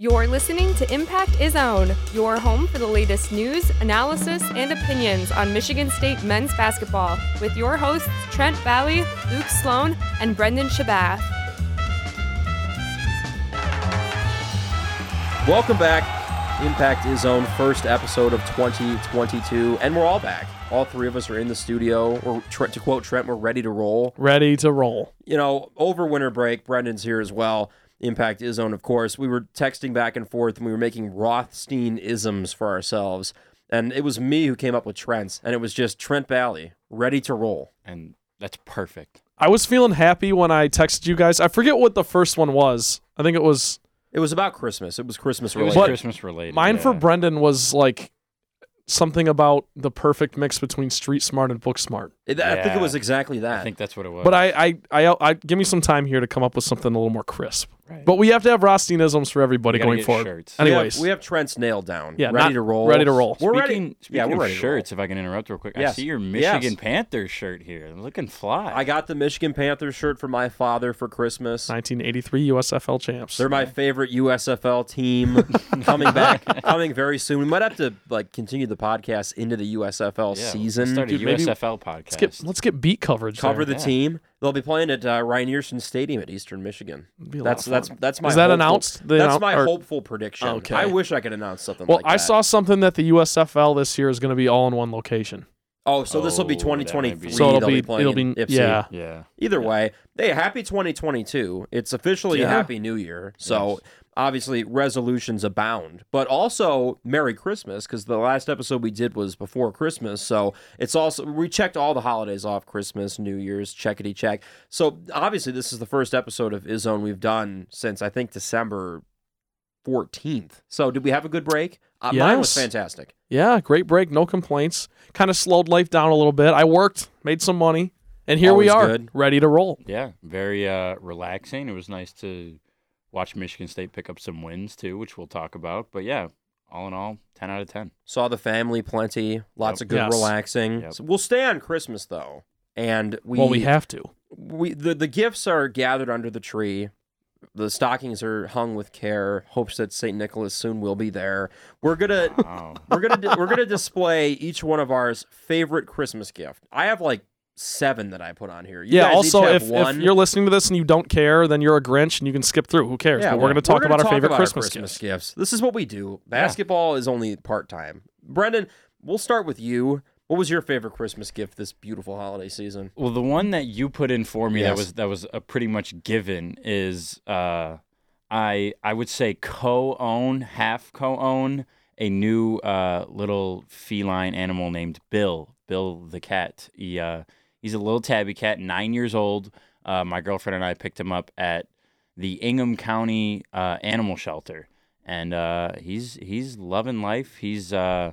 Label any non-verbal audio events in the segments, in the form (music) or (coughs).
You're listening to Impact Izzone, your home for the latest news, analysis, and opinions on Michigan State men's basketball, with your hosts Trent Valley, Luke Sloan, and Brendan Shabath. Welcome back. Impact Izzone first episode of 2022, and we're all back. All three of us are in the studio. We're Trent, to quote Trent, we're ready to roll. Ready to roll. You know, over winter break, Brendan's here as well. Impact Izzone, of course. We were texting back and forth, and we were making Rothstein isms for ourselves. And it was me who came up with Trent's, and it was just Trent Valley, ready to roll. and that's perfect. I was feeling happy when I texted you guys. I forget what the first one was. I think it was It was about Christmas. It was Christmas It was related. But Christmas related. mine for. Brendan was like something about the perfect mix between street smart and book smart. It- I think it was exactly that. I think that's what it was. But I, I, I, I, give me some time here to come up with something a little more crisp. Right. But we have to have Rothsteinisms for everybody going forward. shirts. we have, Anyways, we have Trent's nailed down. Yeah, ready not- to roll. ready to roll. We're speaking, ready. Speaking yeah, we're of ready to roll. shirts, if I can interrupt real quick, I see your Michigan Yes. Panthers shirt here. Looking fly. I got the Michigan Panthers shirt for my father for Christmas. 1983 USFL champs. They're my favorite USFL team (laughs) coming back, coming very soon. We might have to like continue the podcast into the USFL yeah, season. Let's start a Dude, maybe- USFL podcast. let's get let's get beat coverage. Cover there. the Yeah. team. They'll be playing at uh, Ryan Stadium at Eastern Michigan. It'd be a lot That's that's that's my. Is that hopeful- announced? They That's annou- my or- hopeful prediction. Okay. I wish I could announce something Well, like I that. saw something that the USFL this year is going to be all in one location. Oh, so this will be Oh, that might be- 2023. So it'll They'll be, playing it'll be Ypsi. yeah. Yeah. Either way, hey, happy 2022. It's officially a Yeah. happy new year. So Yes. obviously resolutions abound, but also Merry Christmas because the last episode we did was before Christmas. So it's also we checked all the holidays off Christmas, New Year's, checkity check. So obviously this is the first episode of Izzone we've done since I think December 14th. So did we have a good break? Uh, Mine was fantastic. Yeah, great break, no complaints. Kind of slowed life down a little bit. I worked, made some money, and here we are, good. ready to roll. Yeah. Very uh, relaxing. It was nice to watch Michigan State pick up some wins too, which we'll talk about. But yeah, all in all, 10 out of 10. Saw the family plenty, lots Yep. of good Yes. relaxing. Yep. So we'll stay on Christmas though. And we well, we have to. we the, the gifts are gathered under the tree. The stockings are hung with care. Hopes that Saint Nicholas soon will be there. We're gonna (laughs) Wow. (laughs) we're gonna we're gonna display each one of ours favorite Christmas gift. I have like seven that I put on here. You yeah. guys Also, if, if you're listening to this and you don't care, then you're a Grinch and you can skip through. Who cares? yeah, but we're going to talk gonna about our favorite about Christmas, Christmas gifts. gifts. This is what we do. Basketball is only part time. Brendan, we'll start with you. What was your favorite Christmas gift this beautiful holiday season? Well, the one that you put in for me that was that was a pretty much given is uh, I I would say co-own half co-own a new uh, little feline animal named Bill Bill the cat. He uh, he's a little tabby cat, nine years old. Uh, my girlfriend and I picked him up at the Ingham County uh, Animal Shelter, and uh, he's he's loving life. He's uh,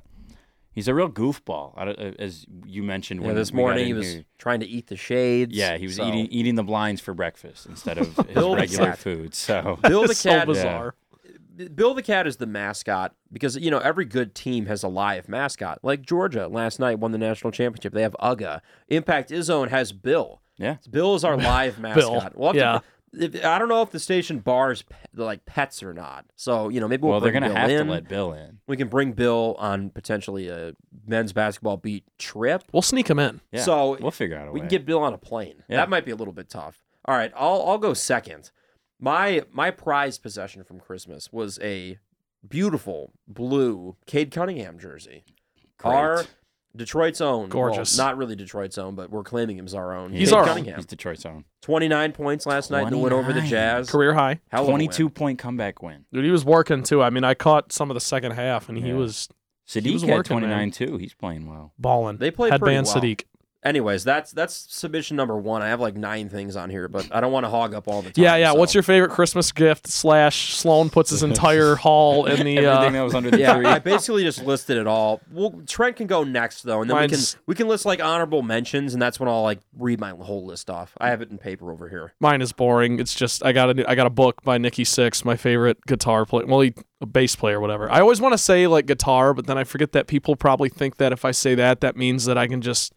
he's a real goofball, uh, as you mentioned. Yeah, when this morning he was here. trying to eat the shades. Yeah, he was so- eating eating the blinds for breakfast instead of (laughs) his regular food. So (laughs) Bill (laughs) the so cat. bizarre. Bill the cat is the mascot because you know every good team has a live mascot. Like Georgia last night won the national championship. They have Uga. Impact Izzone has Bill. yeah, Bill is our live mascot. We'll yeah. To, if, I don't know if the station bars pe- like pets or not. So you know maybe we'll, bring Bill in. well they're gonna Bill have in. to let Bill in. We can bring Bill on potentially a men's basketball beat trip. We'll sneak him in. Yeah, So we'll figure out a we way. can get Bill on a plane. Yeah. That might be a little bit tough. All right, I'll I'll go second. My my prized possession from Christmas was a beautiful blue Cade Cunningham jersey. Great. Our Detroit's own. Gorgeous. Well, not really Detroit's own, but we're claiming him as our own. He's Cade our own. Cunningham. He's Detroit's own. 29 points last night in the win over the Jazz. Career high. Hell of a win. Twenty-two point comeback win. Dude, he was working too. I mean, I caught some of the second half and he Yeah. was Saddiq was had working, man. twenty-nine too. He's playing well. balling. They played Headband pretty well. Saddiq. Anyways, that's that's submission number one. I have like nine things on here, but I don't want to hog up all the time. Yeah, yeah. so- What's your favorite Christmas gift? Slash Sloan puts his entire (laughs) haul in the. Everything Uh, that was under the Yeah, tree. I basically just listed it all. Well, Trent can go next though, and then we can we can list like honorable mentions, and that's when I'll like read my whole list off. I have it in paper over here. mine is boring. It's just I got a new, I got a book by Nikki Sixx, my favorite guitar player. Well, he, a bass player, whatever. I always want to say like guitar, but then I forget that people probably think that if I say that, that means that I can just,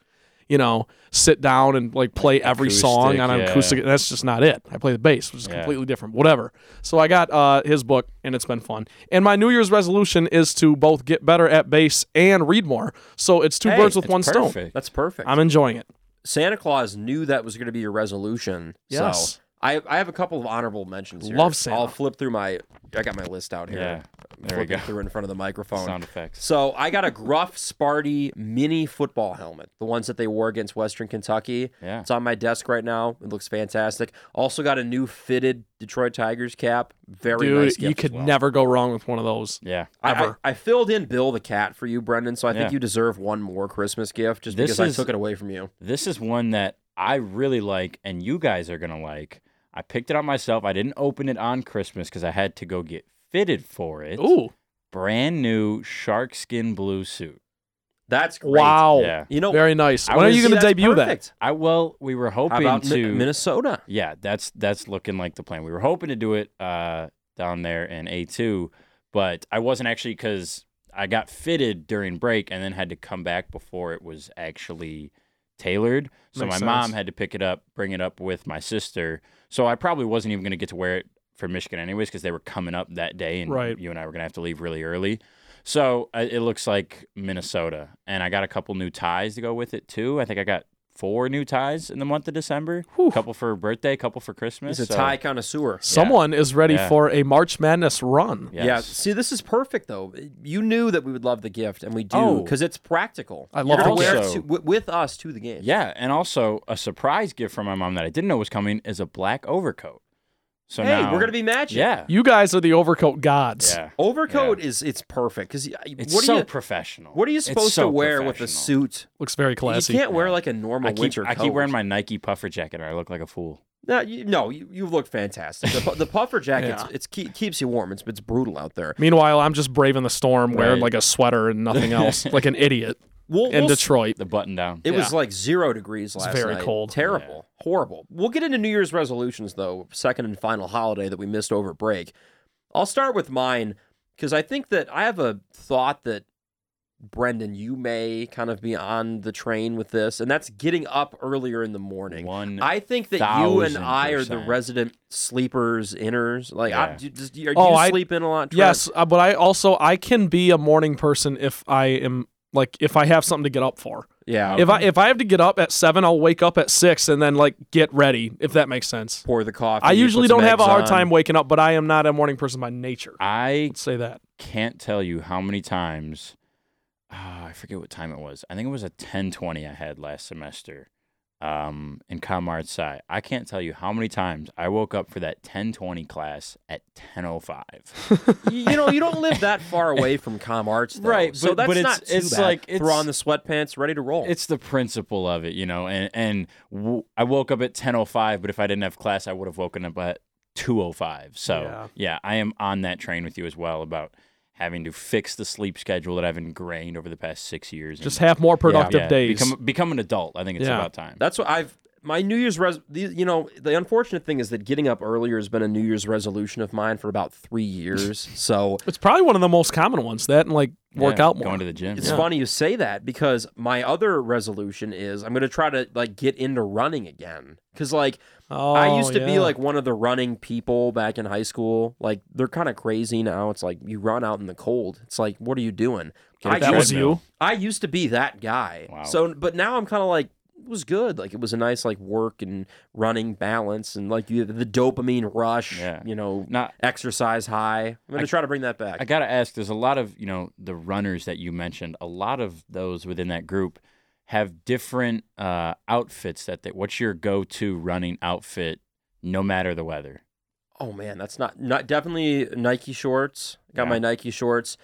you know, sit down and like play every song on an Acoustic, acoustic. That's just not it. I play the bass, which is Yeah. completely different. Whatever. So I got uh, his book, and it's been fun. And my New Year's resolution is to both get better at bass and read more. So it's two Hey, birds with It's one stone. That's perfect. I'm enjoying it. Santa Claus knew that was going to be your resolution. Yes. So I, I have a couple of honorable mentions here. Love Santa. I'll flip through my. I got my list out here. Yeah, I'm there we flipping go. Through it in front of the microphone. Sound effects. So I got a Gruff Sparty mini football helmet, the ones that they wore against Western Kentucky. Yeah. It's on my desk right now. It looks fantastic. Also got a new fitted Detroit Tigers cap. Very Dude, nice gift you as could well. never go wrong with one of those. Yeah. I, I, ever. I filled in Bill the cat for you, Brendan. So I think Yeah. you deserve one more Christmas gift just This because I took it away from you. This is one that I really like, and you guys are gonna like. I picked it up myself. I didn't open it on Christmas because I had to go get fitted for it. Ooh, Brand new shark skin blue suit. That's great. wow. Yeah. You know, Very nice. I When are was- you going to that's debut that? perfect. I well, we were How hoping about Mi- to. Minnesota? yeah, that's that's looking like the plan. We were hoping to do it uh, down there in A two, but I wasn't actually because I got fitted during break and then had to come back before it was actually tailored. So Makes my mom sense. had to pick it up, bring it up with my sister. So I probably wasn't even going to get to wear it for Michigan anyways because they were coming up that day, and Right. you and I were going to have to leave really early. So uh, it looks like Minnesota, and I got a couple new ties to go with it too. I think I got four new ties in the month of December. Whew. A couple for birthday, a couple for Christmas. He's a so- tie connoisseur. Someone is ready Yeah. for a March Madness run. Yes. Yeah. See, this is perfect though. You knew that we would love the gift, and we do Oh. because it's practical. I You're love gonna the wear it gift. to, with us to the game. Yeah, and also a surprise gift from my mom that I didn't know was coming is a black overcoat. So Hey, now we're gonna be matching. yeah, You guys are the overcoat gods. yeah. Overcoat is it's perfect because It's what are so you professional. what are you It's supposed so to wear with a professional. suit? Looks very classy. You can't wear like a normal I keep, winter I coat. keep wearing my Nike puffer jacket, or I look like a fool. No, you, no, you, you look fantastic. The, pu- the puffer jacket, Yeah. it's, it's keep, keeps you warm. It's it's brutal out there. Meanwhile, I'm just braving the storm wearing Right. like a sweater and nothing else, (laughs) like an idiot We'll, in we'll s- Detroit. The button down. It was like zero degrees last night. it's very night. cold. Terrible. Horrible. We'll get into New Year's resolutions, though, second and final holiday that we missed over break. I'll start with mine because I think that I have a thought that, Brendan, you may kind of be on the train with this, and that's getting up earlier in the morning. One I think that you and thousand I are the resident sleepers, inners. Like, I, Yeah. do, does- are Oh, you I- sleep in a lot? Trent? Yes, uh, but I also I can be a morning person if I am like if I have something to get up for. Yeah. If I if I have to get up at seven, I'll wake up at six and then like get ready. If that makes sense. pour the coffee. I usually don't have a hard on. time waking up, but I am not a morning person by nature. I Let's say that. can't tell you how many times. ah, I forget what time it was. I think it was a 10:20 I had last semester, um, in Comart Sci. I can't tell you how many times I woke up for that 10:20 class at 10:05. (laughs) you you know, you don't live that far away from Com Arts, though. Right, So but- that's but it's- not too it's bad. like- throw it's- on the sweatpants, ready to roll. it's the principle of it, you know. And and w- I woke up at 10:05, but if I didn't have class, I would have woken up at 2:05. So Yeah. yeah, I am on that train with you as well about having to fix the sleep schedule that I've ingrained over the past six years. Just and- have more productive yeah, days. Become become an adult. I think it's Yeah. about time. That's what I've. My New Year's res. You know, the unfortunate thing is that getting up earlier has been a New Year's resolution of mine for about three years. (laughs) so it's probably one of the most common ones. That and like work Yeah, out more. Going to the gym. it's yeah. funny you say that because my other resolution is I'm going to try to like get into running again. Because like oh, I used to be like one of the running people back in high school. Like they're kind of crazy now. It's like you run out in the cold. It's like what are you doing? Get a I that was used- you. I used to be that guy. Wow. So, but now I'm kind of like it was good. Like it was a nice like work and running balance and like you the dopamine rush. Yeah. You know, not exercise high. I'm gonna I- try to bring that back. I gotta ask. There's a lot of you know the runners that you mentioned. A lot of those within that group have different uh, outfits. That they, what's your go-to running outfit, no matter the weather? oh man, that's not not definitely Nike shorts. Got Yeah. my Nike shorts.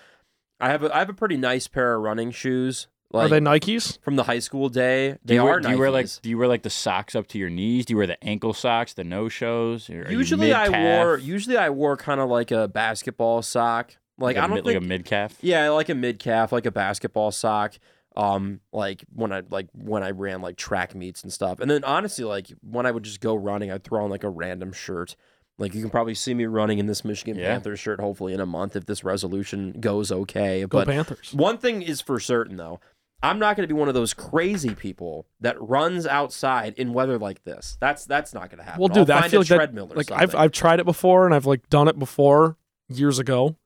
I have a I have a pretty nice pair of running shoes. Like are they Nikes? from the high school day. Do They you, are wear, do you wear like do you wear like the socks up to your knees? Do you wear the ankle socks, the no shows? Usually I wore usually I wore kind of like a basketball sock. Like, like, I a don't mid, think like a mid calf. Yeah, like a mid calf, like a basketball sock. Um, like when I like when I ran like track meets and stuff. And then honestly, like when I would just go running, I'd throw on like a random shirt. Like you can probably see me running in this Michigan Yeah. Panthers shirt, hopefully in a month if this resolution goes okay. Go but Panthers. one thing is for certain though, I'm not going to be one of those crazy people that runs outside in weather like this. That's that's not going to happen. Well, I'll dude, I feel a like that- treadmill or like something. I've I've tried it before and I've like done it before years ago.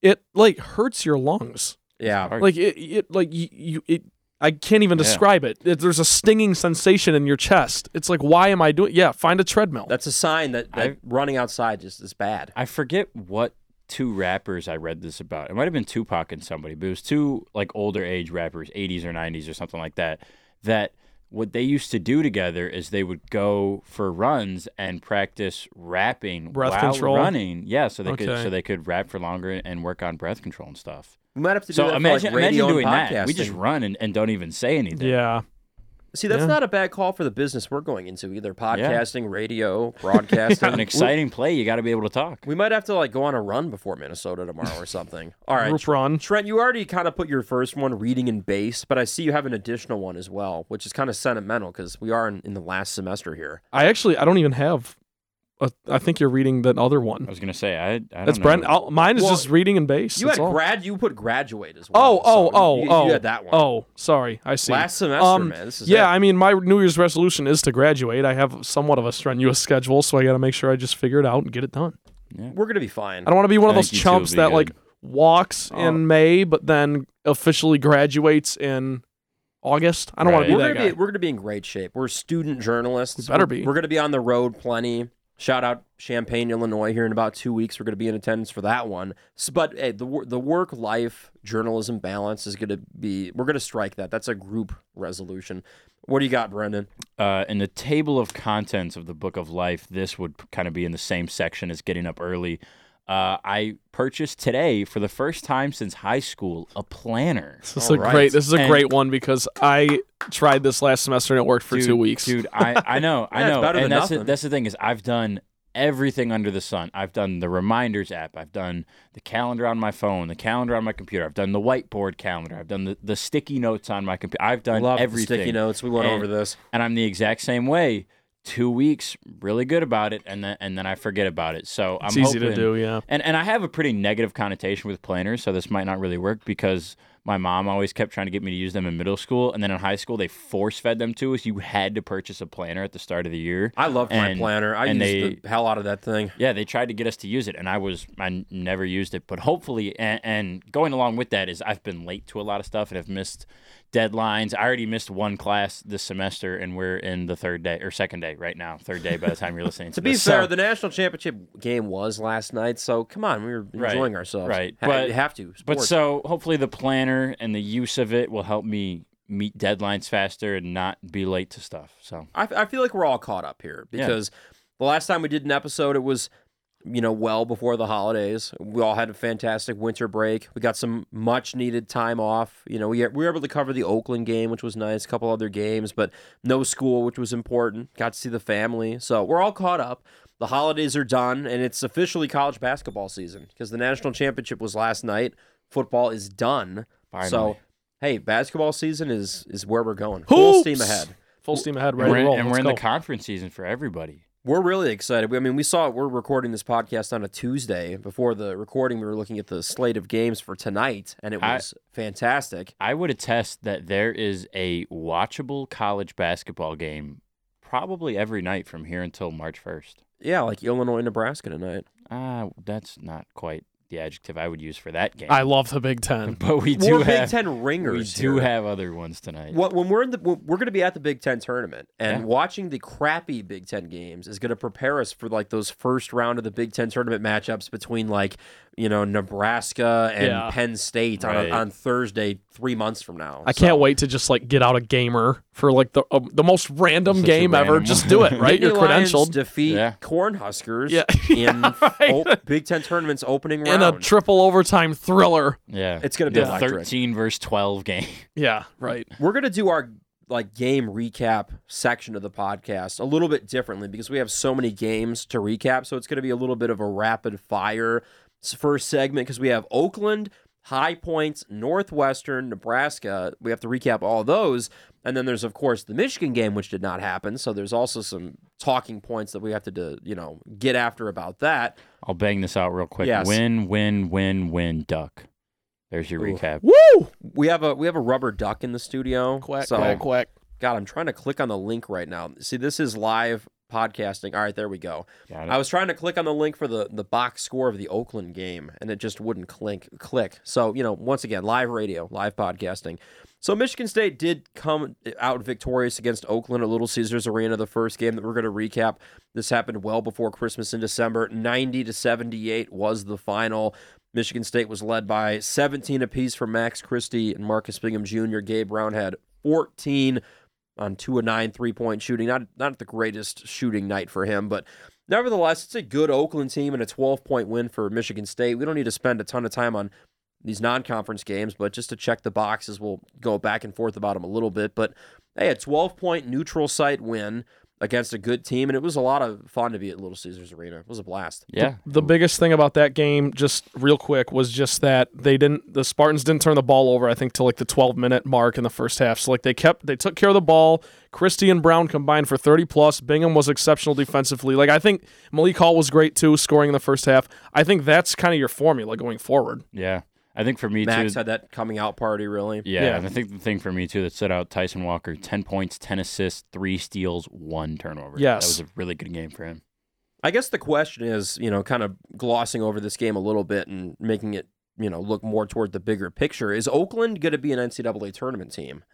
It like hurts your lungs. yeah. Like it, it like you, you it. I can't even Yeah. describe it. it. There's a stinging sensation in your chest. It's like, why am I doing? Yeah, find a treadmill. That's a sign that, that I've- running outside just is bad. I forget what two rappers I read this about. It might have been Tupac and somebody, but it was two like older age rappers, 80s or 90s or something like that. That what they used to do together is they would go for runs and practice rapping Breath while control? running. Yeah, so they could so they could rap for longer and work on breath control and stuff. We might have to do So that imagine for like radio imagine doing and that. We just run and, and don't even say anything. yeah. See, that's Yeah. not a bad call for the business we're going into either. Podcasting, radio, (laughs) broadcasting. An exciting play, you got to be able to talk. We might have to like go on a run before Minnesota tomorrow or something. (laughs) All right, Group run. Trent, you already kind of put your first one reading in bass, but I see you have an additional one as well, which is kind of sentimental because we are in, in the last semester here. I actually I don't even have. A, I think you're reading that other one. I was gonna say I. I don't That's know. Brent. I'll, mine is Well, just reading and bass. You had all. grad, you put graduate as well. Oh, oh, so oh, you, you oh. had that one. Oh, sorry. I see. last semester, Um, man. This is yeah, it. I mean, my New Year's resolution is to graduate. I have somewhat of a strenuous schedule, so I got to make sure I just figure it out and get it done. we're gonna be fine. I don't want to be one of those think you two will chumps that good. like walks Oh. in May, but then officially graduates in August. I don't want Right. to we're be gonna that guy. be we're gonna be in great shape. We're student journalists. We better We're- be. We're gonna be on the road plenty. Shout out Champaign, Illinois. Here in about two weeks, we're gonna be in attendance for that one. S- But hey, the the work life journalism balance is gonna be. We're gonna strike that. That's a group resolution. What do you got, Brendan? uh, in the table of contents of the Book of Life, this would kind of be in the same section as getting up early. Uh, I purchased today for the first time since high school a planner. (laughs) This is All a right. great. This is a And- great one because I tried this last semester and it worked for dude, two weeks. dude. I, (laughs) I know, I Yeah, it's know, better and than that's the, that's the thing is I've done everything under the sun. I've done the reminders app. I've done the calendar on my phone, the calendar on my computer. I've done the whiteboard calendar. I've done the, the sticky notes on my computer. I've done Love the everything. sticky notes. We went And- over this. and I'm the exact same way. Two weeks, really good about it, and then and then I forget about it. So it's I'm easy to do. Yeah. And and I have a pretty negative connotation with planners, so this might not really work because my mom always kept trying to get me to use them in middle school, and then in high school they force fed them to us. You had to purchase a planner at the start of the year. I loved my planner. I and used the hell out of that thing. Yeah, they tried to get us to use it, and I was I never used it. But hopefully, and, and going along with that is I've been late to a lot of stuff and have missed deadlines. I already missed one class this semester, and we're in the third day or second day right now. Third day by the time you're listening (laughs) to, To be this. fair, So- the national championship game was last night, so come on, we were Right, enjoying ourselves. right. Ha- But- you have to. But so hopefully the planner and the use of it will help me meet deadlines faster and not be late to stuff. So I, I feel like we're all caught up here Yeah. because the last time we did an episode, it was, you know, well before the holidays. We all had a fantastic winter break. We got some much needed time off. You know, we, we were able to cover the Oakland game, which was nice, a couple other games, but no school, which was important. Got to see the family. So we're all caught up. The holidays are done, and it's officially college basketball season because the national championship was last night. Football is done. Finally. So, hey, basketball season is is where we're going. Full steam ahead. Full steam ahead, and ready we're, to in, roll. and we're in go. the conference season for everybody. We're really excited. We- I mean, we saw we're recording this podcast on a Tuesday. Before the recording, we were looking at the slate of games for tonight, and it I- was fantastic. I would attest that there is a watchable college basketball game probably every night from here until March 1st. Yeah, like Illinois, Nebraska tonight. Ah, that's not quite the adjective I would use for that game. I love the Big Ten. (laughs) but we do We're have Big Ten ringers. we do here. have other ones tonight. What when we're in the we're going to be at the Big Ten tournament, and Yeah. watching the crappy Big Ten games is going to prepare us for like those first round of the Big Ten tournament matchups between like you know Nebraska and Yeah. Penn State Right. on, on Thursday three months from now. I can't wait to just like get out a gamer for like the uh, the most random Such a game ever. random Just do it, right? You're Nittany Lions credentialed Defeat Yeah. Cornhuskers Yeah. (laughs) in right. o- Big Ten tournament's opening round in a triple overtime thriller. yeah. It's gonna be the electric. 13 verse 12 game. Yeah, right. We're gonna do our like game recap section of the podcast a little bit differently because we have so many games to recap. So it's gonna be a little bit of a rapid fire s- first segment because we have Oakland, High Points, Northwestern, Nebraska. We have to recap all those. And then there's of course the Michigan game, which did not happen. So there's also some talking points that we have to, do, you know, get after about that. I'll bang this out real quick. Yes. Win, win, win, win, duck. There's your Ooh. recap. Woo! We have a we have a rubber duck in the studio. Quack, so, quack, quack. God, I'm trying to click on the link right now. See, this is live podcasting. All right, there we go. I was trying to click on the link for the the box score of the Oakland game, and it just wouldn't click. Click. So you know, once again, live radio, live podcasting. So Michigan State did come out victorious against Oakland at Little Caesars Arena, the first game that we're going to recap. This happened well before Christmas in December. 90 to 78 was the final. Michigan State was led by 17 apiece for Max Christie and Marcus Bingham Jr. Gabe Brown had 14 on two of nine three point shooting. Not not the greatest shooting night for him, but nevertheless, it's a good Oakland team and a 12 point win for Michigan State. We don't need to spend a ton of time on these non conference games, but just to check the boxes, we'll go back and forth about them a little bit. But hey, a 12 point neutral site win against a good team, and it was a lot of fun to be at Little Caesars Arena. It was a blast. yeah. The biggest thing about that game, just real quick, was just that they didn't. The Spartans didn't turn the ball over. I think till like the 12 minute mark in the first half. So like they kept, they took care of the ball. Christie and Brown combined for 30 plus. Bingham was exceptional defensively. Like I think Malik Hall was great too, scoring in the first half. I think that's kind of your formula going forward. Yeah. I think for me Max too. had that coming out party, really. Yeah, Yeah. and I think the thing for me too that stood out, Tyson Walker, ten points, ten assists, three steals, one turnover. Yes. that was a really good game for him. I guess the question is, you know, kind of glossing over this game a little bit and making it, you know, look more toward the bigger picture. Is Oakland going to be an NCAA tournament team?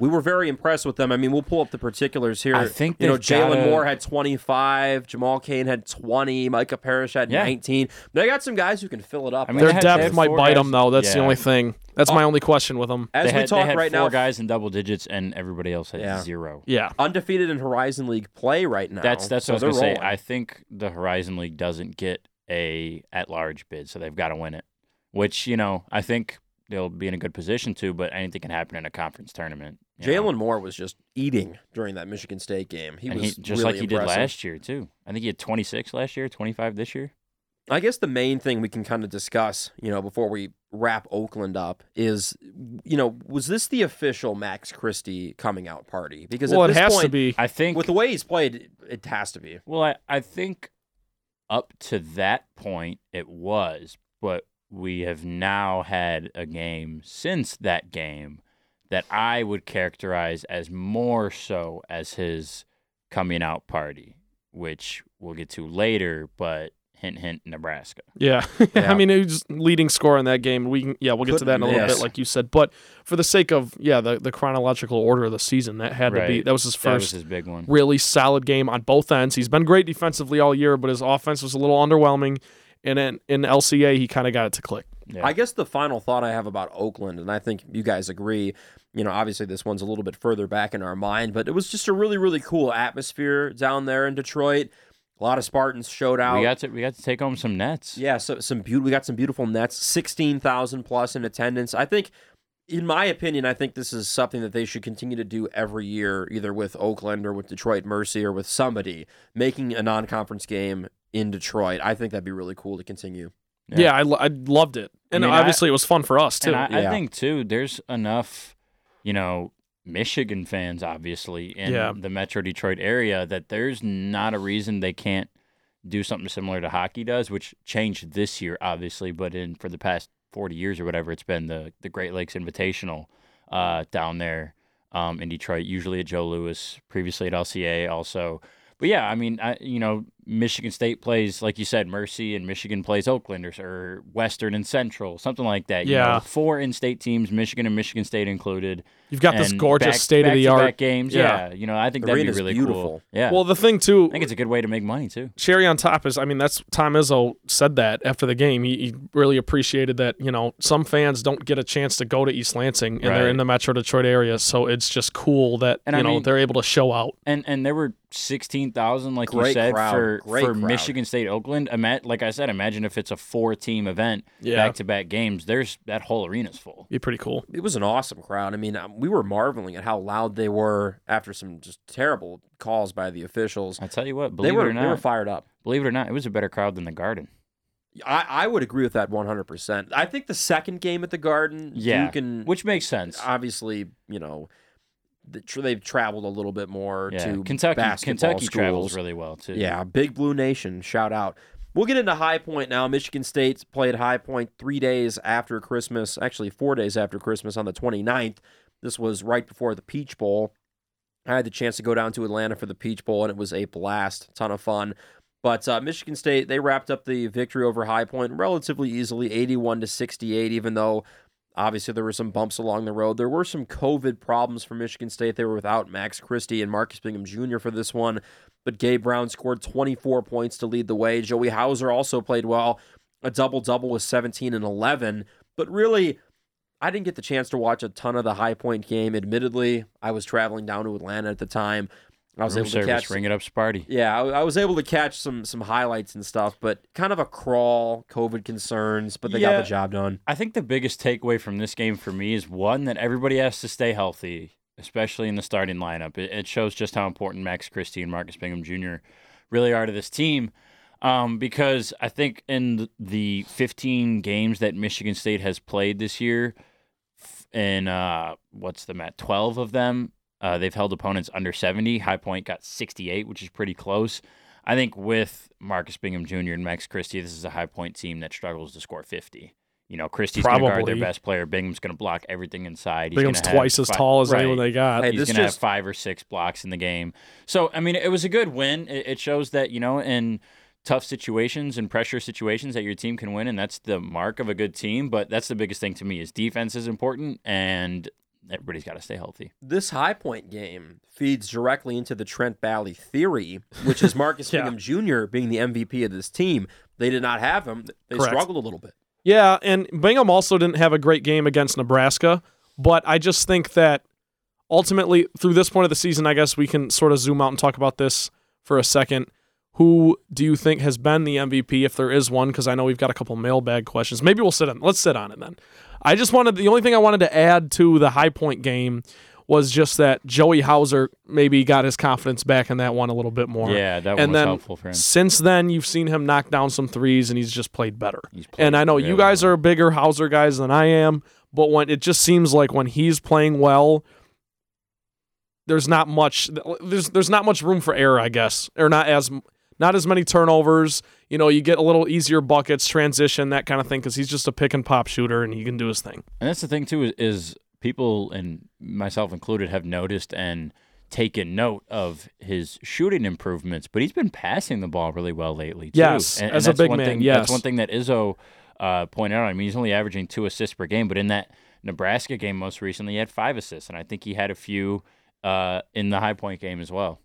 We were very impressed with them. I mean, we'll pull up the particulars here. I think you know Jalen gotta- Moore had 25, Jamal Cain had 20, Micah Parrish had Yeah. 19. They got some guys who can fill it up. I mean, Their they depth might bite guys- them though. That's the only thing. That's my uh, only question with them. As they we had, talk they had right four now, guys in double digits, and everybody else had Yeah. zero. Yeah. undefeated in Horizon League play right now. That's that's so what I was gonna say. I think the Horizon League doesn't get a at large bid, so they've got to win it. Which you know, I think they'll be in a good position to, but anything can happen in a conference tournament. Jalen Moore was just eating during that Michigan State game. He and was he, just really like he did last year too. I think he had 26 last year, 25 this year. I guess the main thing we can kind of discuss, you know, before we wrap Oakland up is, you know, was this the official Max Christie coming out party? Because Well, at it has point, to be. I think with the way he's played, it has to be. Well, I, I think up to that point it was, but we have now had a game since that game that I would characterize as more so as his coming out party, which we'll get to later, but hint hint Nebraska. Yeah. (laughs) Yeah. I mean, he was leading scorer in that game. We can, yeah, we'll get to that in a little Yes. bit, like you said. But for the sake of, yeah, the, the chronological order of the season, that had to be, that was his That was first his big one. really solid game on both ends. He's been great defensively all year, but his offense was a little underwhelming. And in, in LCA, he kind of got it to click. Yeah. I guess the final thought I have about Oakland, and I think you guys agree, you know, obviously this one's a little bit further back in our mind, but it was just a really, really cool atmosphere down there in Detroit. A lot of Spartans showed out. we got to we got to take home some nets. Yeah, so some beautiful. We got some beautiful nets. Sixteen thousand plus in attendance. I think, in my opinion, I think this is something that they should continue to do every year, either with Oakland or with Detroit Mercy or with somebody making a non-conference game in Detroit. I think that'd be really cool to continue. Yeah. Yeah, I, lo- I loved it. And mean, I- obviously, it was fun for us, too. And I, Yeah. I think too, there's enough, you know, Michigan fans obviously in Yeah. the Metro Detroit area that there's not a reason they can't do something similar to hockey does, which changed this year obviously, but in for the past 40 years or whatever, it's been the the Great Lakes Invitational uh, down there um, in Detroit, usually at Joe Louis, previously at LCA also. But yeah, I mean, I, you know, Michigan State plays like you said, Mercy, and Michigan plays Oakland or, or Western and Central, something like that. you know, Yeah. four in-state teams, Michigan and Michigan State included. You've got this gorgeous back- state of the back-to-back art. games. Yeah. Yeah. you know, I think The that'd be really beautiful. cool. Yeah, Well, the thing, too, I think it's a good way to make money too. cherry on top is, I mean, that's Tom Izzo said that after the game. He, he really appreciated that, you know, some fans don't get a chance to go to East Lansing and they're in the Metro Detroit area. So it's just cool that, And you I know, mean- they're able to show out. And and there were sixteen thousand, like you said, crowd. for Great for crowd. Michigan State Oakland. Ima- like I said, imagine if it's a four-team event, back-to-back games. There's that whole arena's full. Be pretty cool. It was an awesome crowd. I mean, um, we were marveling at how loud they were after some just terrible calls by the officials. I tell you what, They believe were it or not, they were fired up. believe it or not, it was a better crowd than the Garden. I, I would agree with that 100%. I think the second game at the Garden, Yeah, Duke and which makes sense. obviously, you know, the, tr- they've traveled a little bit more Yeah, to Kentucky, basketball Kentucky travels really well too. Yeah, Big Blue Nation, shout out. We'll get into High Point now. Michigan State played High Point three days after Christmas, actually four days after Christmas on the 29th. This was right before the Peach Bowl. I had the chance to go down to Atlanta for the Peach Bowl, and it was a blast, ton of fun. But uh, Michigan State, they wrapped up the victory over High Point relatively easily, 81 to 68, even though obviously there were some bumps along the road. There were some COVID problems for Michigan State. They were without Max Christie and Marcus Bingham Jr. for this one, but Gabe Brown scored 24 points to lead the way. Joey Hauser also played well, a double double with 17 and 11. But really, I didn't get the chance to watch a ton of the High Point game. Admittedly, I was traveling down to Atlanta at the time. I was Room able service, to catch ring it up, Sparty. yeah, I, I was able to catch some some highlights and stuff, but kind of a crawl, COVID concerns, but they got the job done. I think the biggest takeaway from this game for me is one that everybody has to stay healthy, especially in the starting lineup. It, it shows just how important Max Christie and Marcus Bingham Jr. really are to this team. Um, because I think in the 15 games that Michigan State has played this year, in uh, what's the mat? 12 of them, uh, they've held opponents under 70. High Point got 68, which is pretty close. I think with Marcus Bingham Jr. and Max Christie, this is a High Point team that struggles to score 50. You know, Christie's going to guard their best player. Bingham's going to block everything inside. He's Bingham's gonna have twice as fi- tall as Right. anyone they got. Hey, He's going to have five or six blocks in the game. So, I mean, it was a good win. It, it shows that, you know, in tough situations and pressure situations that your team can win, and that's the mark of a good team. But that's the biggest thing to me is defense is important, and everybody's got to stay healthy. this High Point game feeds directly into the Trent Valley theory, which is (laughs) Marcus Yeah. Bingham Jr. being the MVP of this team. They did not have him. They Correct. struggled a little bit. Yeah, and Bingham also didn't have a great game against Nebraska, but I just think that ultimately through this point of the season, I guess we can sort of zoom out and talk about this for a second. Who do you think has been the MVP if there is one? Because I know we've got a couple mailbag questions. Maybe we'll sit on. Let's sit on it then. I just wanted the only thing I wanted to add to the high point game was just that Joey Hauser maybe got his confidence back in that one a little bit more. Yeah, that one and was then helpful for him. since then, you've seen him knock down some threes, and he's just played better. Played And I know you guys well. are bigger Hauser guys than I am, but when it just seems like when he's playing well, there's not much. There's there's not much room for error, I guess, or not as not as many turnovers. You know, you get a little easier buckets, transition, that kind of thing, because he's just a pick and pop shooter, and he can do his thing. And that's the thing too is, people and myself included have noticed and taken note of his shooting improvements, but he's been passing the ball really well lately too. Yes, and, as and a that's big one man, Thing, yes. that's one thing that Izzo uh, pointed out. I mean, he's only averaging two assists per game, but in that Nebraska game most recently, he had five assists, and I think he had a few uh, in the High Point game as well.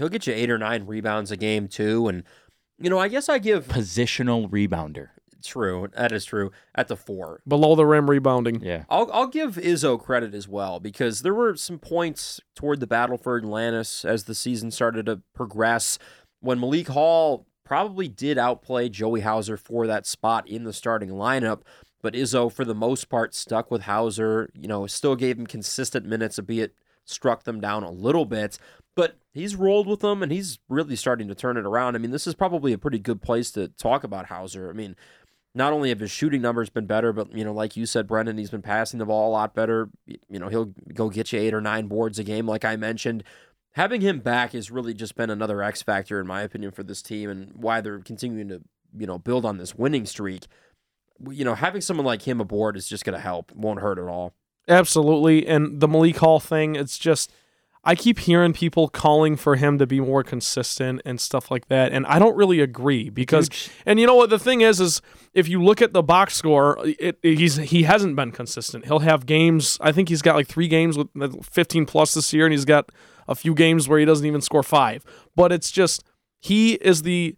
He'll get you eight or nine rebounds a game too, and you know I guess I give Positional rebounder. true that is true at the four. Below the rim rebounding. Yeah. I'll I'll give Izzo credit as well because there were some points toward the battle for Atlantis as the season started to progress when Malik Hall probably did outplay Joey Hauser for that spot in the starting lineup. But Izzo, for the most part, stuck with Hauser. You know, still gave him consistent minutes, albeit struck them down a little bit. But he's rolled with them, and he's really starting to turn it around. I mean, this is probably a pretty good place to talk about Hauser. I mean, not only have his shooting numbers been better, but you know, like you said, Brendan, he's been passing the ball a lot better. You know, he'll go get you eight or nine boards a game, like I mentioned. Having him back has really just been another X factor, in my opinion, for this team and why they're continuing to, you know, build on this winning streak. You know, having someone like him aboard is just going to help. Won't hurt at all. Absolutely. And the Malik Hall thing, it's just I keep hearing people calling for him to be more consistent and stuff like that. And I don't really agree because Dude, and you know what the thing is is if you look at the box score, it, it- he's he hasn't been consistent. He'll have games, I think he's got like 3 games with 15 plus this year and he's got a few games where he doesn't even score 5. But it's just he is the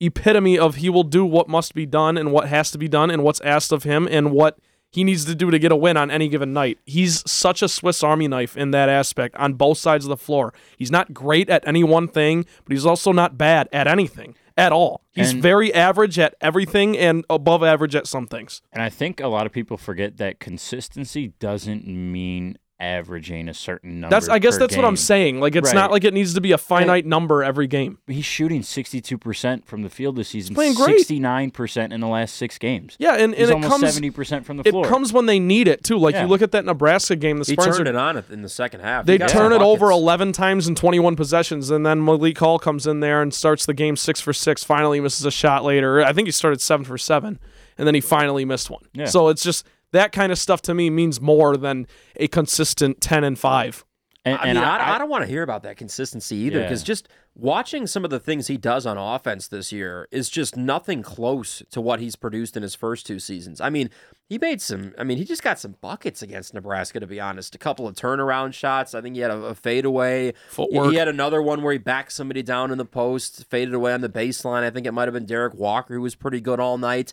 epitome of he will do what must be done and what has to be done and what's asked of him and what he needs to do to get a win on any given night. He's such a Swiss Army knife in that aspect on both sides of the floor. He's not great at any one thing, but he's also not bad at anything at all. He's And- very average at everything and above average at some things. And I think a lot of people forget that consistency doesn't mean averaging a certain number. That's I guess per that's what I'm saying. Like it's not like it needs to be a finite number every game. He's shooting 62% from the field this season. playing great. 69% in the last six games. Yeah, and, He's and it almost comes 70% from the floor. it comes when they need it too. Like Yeah. you look at that Nebraska game, the He Spartans turned are it on in the second half. They turn it over 11 times in 21 possessions, and then Malik Hall comes in there and starts the game six for six. Finally misses a shot later. I think he started seven for seven, and then he finally missed one. Yeah. So it's just that kind of stuff to me means more than a consistent 10 and five. and, I and mean, I, I don't want to hear about that consistency either Yeah. because just watching some of the things he does on offense this year is just nothing close to what he's produced in his first two seasons. I mean, he made some, I mean, he just got some buckets against Nebraska, to be honest. A couple of turnaround shots. I think he had a, a fadeaway. Footwork. He had another one where he backed somebody down in the post, faded away on the baseline. I think it might have been Derrick Walker who was pretty good all night.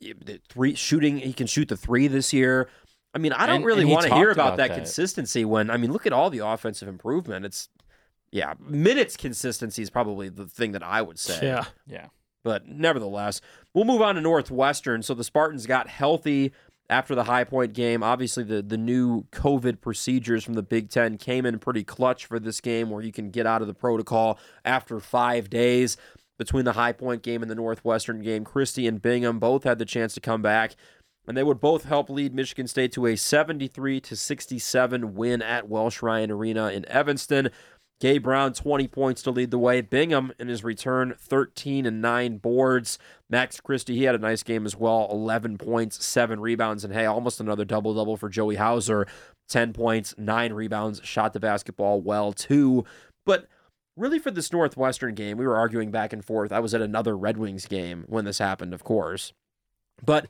The Three shooting, he can shoot the three this year. I mean, I don't And- really and want to hear about, about that, that. consistency when I mean, look at all the offensive improvement. It's yeah, minutes consistency is probably the thing that I would say. Yeah. yeah. But nevertheless, we'll move on to Northwestern. So the Spartans got healthy after the High Point game. Obviously, the the new COVID procedures from the Big Ten came in pretty clutch for this game, where you can get out of the protocol after five days. Between the High Point game and the Northwestern game, Christie and Bingham both had the chance to come back, and they would both help lead Michigan State to a 73 to 67 win at Welsh Ryan Arena in Evanston. Gabe Brown, 20 points to lead the way. Bingham, in his return, 13 and 9 boards. Max Christie, he had a nice game as well 11 points, 7 rebounds. And hey, almost another double double for Joey Hauser 10 points, 9 rebounds, shot the basketball well, too. But really, for this Northwestern game, we were arguing back and forth. I was at another Red Wings game when this happened, of course. But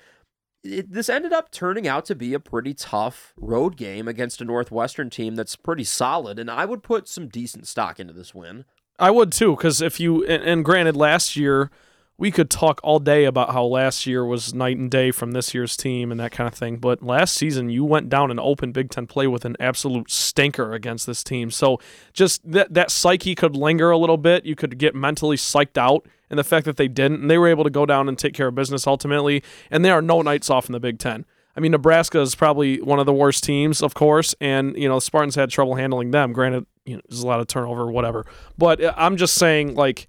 it, this ended up turning out to be a pretty tough road game against a Northwestern team that's pretty solid, and I would put some decent stock into this win. I would too, because if you and, and granted, last year we could talk all day about how last year was night and day from this year's team and that kind of thing. But last season, you went down and open Big Ten play with an absolute stinker against this team. So just that that psyche could linger a little bit. You could get mentally psyched out, and the fact that they didn't, and they were able to go down and take care of business ultimately. And there are no nights off in the Big Ten. I mean, Nebraska is probably one of the worst teams, of course, and you know the Spartans had trouble handling them. Granted, you know, there's a lot of turnover, whatever. But uh, I'm just saying, like,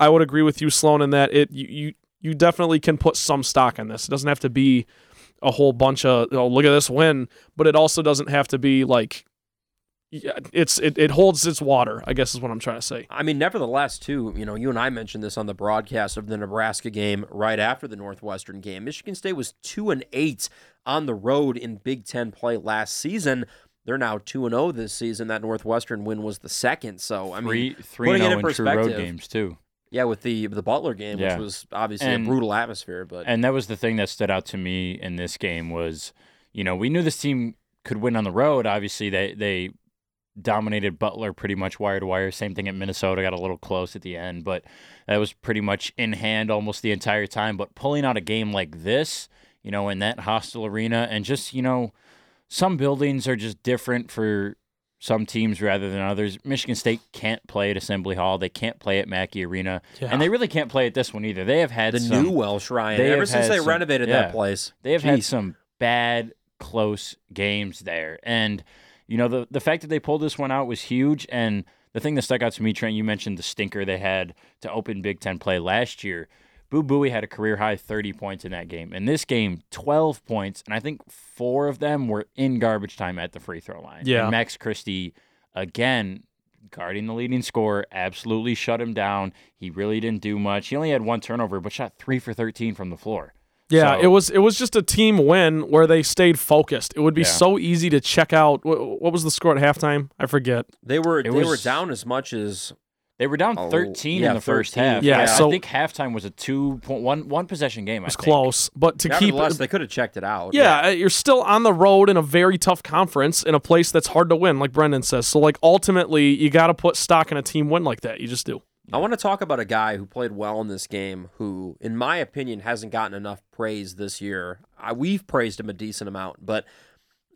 I would agree with you, Sloan, in that it you you, you definitely can put some stock in this. It doesn't have to be a whole bunch of oh look at this win, but it also doesn't have to be like it's it, it holds its water. I guess is what I'm trying to say. I mean, nevertheless, too, you know, you and I mentioned this on the broadcast of the Nebraska game right after the Northwestern game. Michigan State was two and eight on the road in Big Ten play last season. They're now two and zero this season. That Northwestern win was the second. So I Three, mean, three putting and it oh in oh true road games, too. Yeah, with the the Butler game, Yeah. which was obviously And- a brutal atmosphere, but And that was the thing that stood out to me in this game was, you know, we knew this team could win on the road. Obviously, they they dominated Butler pretty much wire to wire. Same thing at Minnesota, got a little close at the end, but that was pretty much in hand almost the entire time. But pulling out a game like this, you know, in that hostile arena, and just you know, some buildings are just different for some teams rather than others. Michigan State can't play at Assembly Hall. They can't play at Mackey Arena, Yeah. and they really can't play at this one either. They have had the some, new Welsh Ryan. Ever since they some- renovated yeah. that place, they have had some bad close games there and you know the the fact that they pulled this one out was huge and the thing that stuck out to me Trent you mentioned the stinker they had to open Big 10 play last year Boo Buie had a career high 30 points in that game in this game 12 points and I think 4 of them were in garbage time at the free throw line Yeah. and Max Christie again guarding the leading scorer absolutely shut him down he really didn't do much he only had one turnover but shot 3 for 13 from the floor Yeah, So- it was it was just a team win where they stayed focused. It would be Yeah. so easy to check out. What, what was the score at halftime? I forget. they were they were down as much as They were down Oh, 13 yeah, in the first half. Yeah, so- I think halftime was a two point one one possession game. It was I think. close, but to keep nevertheless they could have checked it out. Yeah, uh, you're still on the road in a very tough conference in a place that's hard to win, like Brendan says. So, like, ultimately, you got to put stock in a team win like that. You just do. I want to talk about a guy who played well in this game, who, in my opinion, hasn't gotten enough praise this year. I, we've praised him a decent amount, but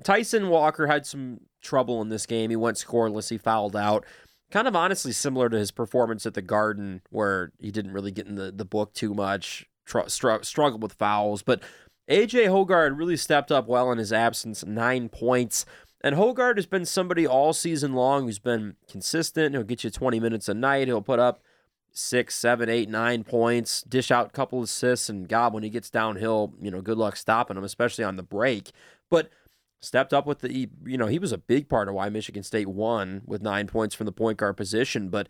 Tyson Walker had some trouble in this game. He went scoreless. He fouled out. Kind of honestly similar to his performance at the Garden, where he didn't really get in the, the book too much, tr- str- struggled with fouls. But AJ Hoggard really stepped up well in his absence, nine points. And Hoggard has been somebody all season long who's been consistent. He'll get you 20 minutes a night. He'll put up six, seven, eight, nine points, dish out a couple assists, and God, when he gets downhill, you know, good luck stopping him, especially on the break. But stepped up with the, you know, he was a big part of why Michigan State won with nine points from the point guard position. But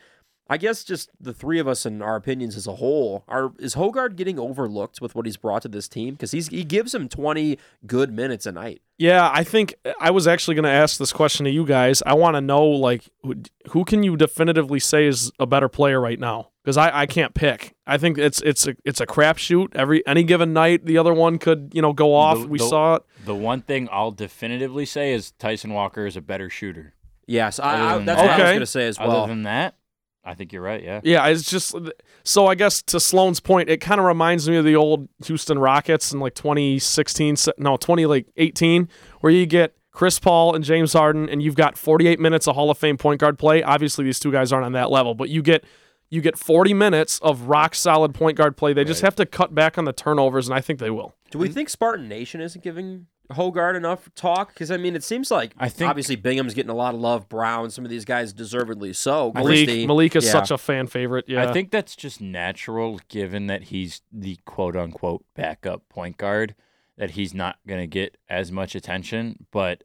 I guess just the three of us and our opinions as a whole are is Hoggard getting overlooked with what he's brought to this team because he's he gives him 20 good minutes a night. Yeah, I think I was actually going to ask this question to you guys. I want to know like who, who can you definitively say is a better player right now? Because I, I can't pick. I think it's it's a it's a crapshoot. Every any given night, the other one could you know go off. The- we the- saw it. The one thing I'll definitively say is Tyson Walker is a better shooter. Yes, I, I, than that's what I was going to say as well. Other than that, I think you're right. Yeah. Yeah, it's just so. I guess to Sloan's point, it kind of reminds me of the old Houston Rockets in like 2016, no 20 like 18, where you get Chris Paul and James Harden, and you've got 48 minutes of Hall of Fame point guard play. Obviously, these two guys aren't on that level, but you get you get 40 minutes of rock solid point guard play. They just have to cut back on the turnovers, and I think they will. Do we think Spartan Nation isn't giving Hoggard enough talk? Because I mean, it seems like I think- obviously Bingham's getting a lot of love. Brown, some of these guys deservedly so. Malik, Malik is yeah. such a fan favorite. Yeah, I think that's just natural given that he's the quote unquote backup point guard, that he's not going to get as much attention. But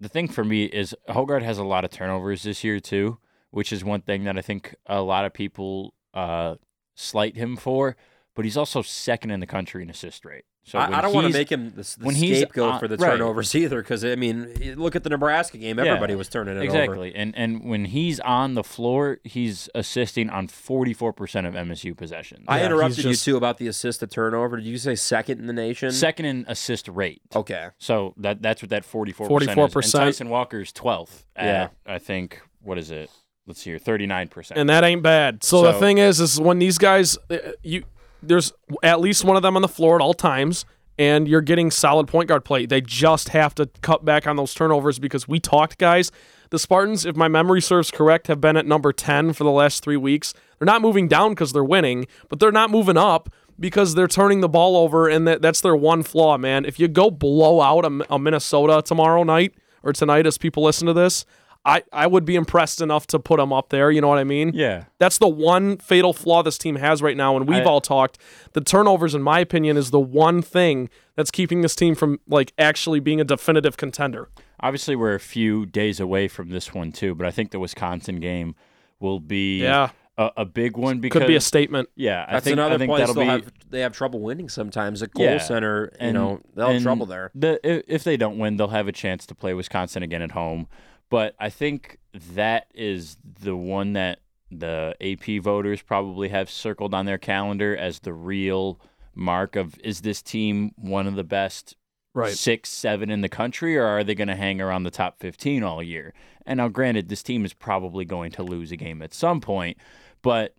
the thing for me is Hoggard has a lot of turnovers this year, too, which is one thing that I think a lot of people uh, slight him for. But he's also second in the country in assist rate. So I, I don't want to make him the, the when he's scapegoat on- for the right. turnovers (laughs) either. Because I mean, look at the Nebraska game; Yeah, everybody was turning it over. Exactly. And and when he's on the floor, he's assisting on 44% of MSU possessions. I Yeah, interrupted he's you too about the assist to turnover. Did you say second in the nation? Second in assist rate. Okay. So that that's what that 44% 44%. is. And Tyson Walker's 12th at, Yeah. I think, what is it? Let's see here, 39%. and that ain't bad. So, the thing is, is when these guys, uh, you there's at least one of them on the floor at all times, and you're getting solid point guard play. They just have to cut back on those turnovers because we talked, guys. The Spartans, if my memory serves correct, have been at number 10 for the last three weeks. They're not moving down because they're winning, but they're not moving up because they're turning the ball over, and that, that's their one flaw, man. If you go blow out a, a Minnesota tomorrow night or tonight as people listen to this, I, I would be impressed enough to put them up there. You know what I mean? yeah. That's the one fatal flaw this team has right now, and we've I- all talked. The turnovers, in my opinion, is the one thing that's keeping this team from like actually being a definitive contender. Obviously, we're a few days away from this one, too, but I think the Wisconsin game will be Yeah. a, a big one because. Could be a statement. Yeah, I That's think, another I think place that'll they'll be. have they have trouble winning sometimes. At Kohl Yeah. Center, you and- know, they'll have trouble there. The if, if they don't win, they'll have a chance to play Wisconsin again at home. But I think that is the one that the AP voters probably have circled on their calendar as the real mark of is this team one of the best Right. six, seven in the country, or are they going to hang around the top 15 all year? And now, granted, this team is probably going to lose a game at some point, but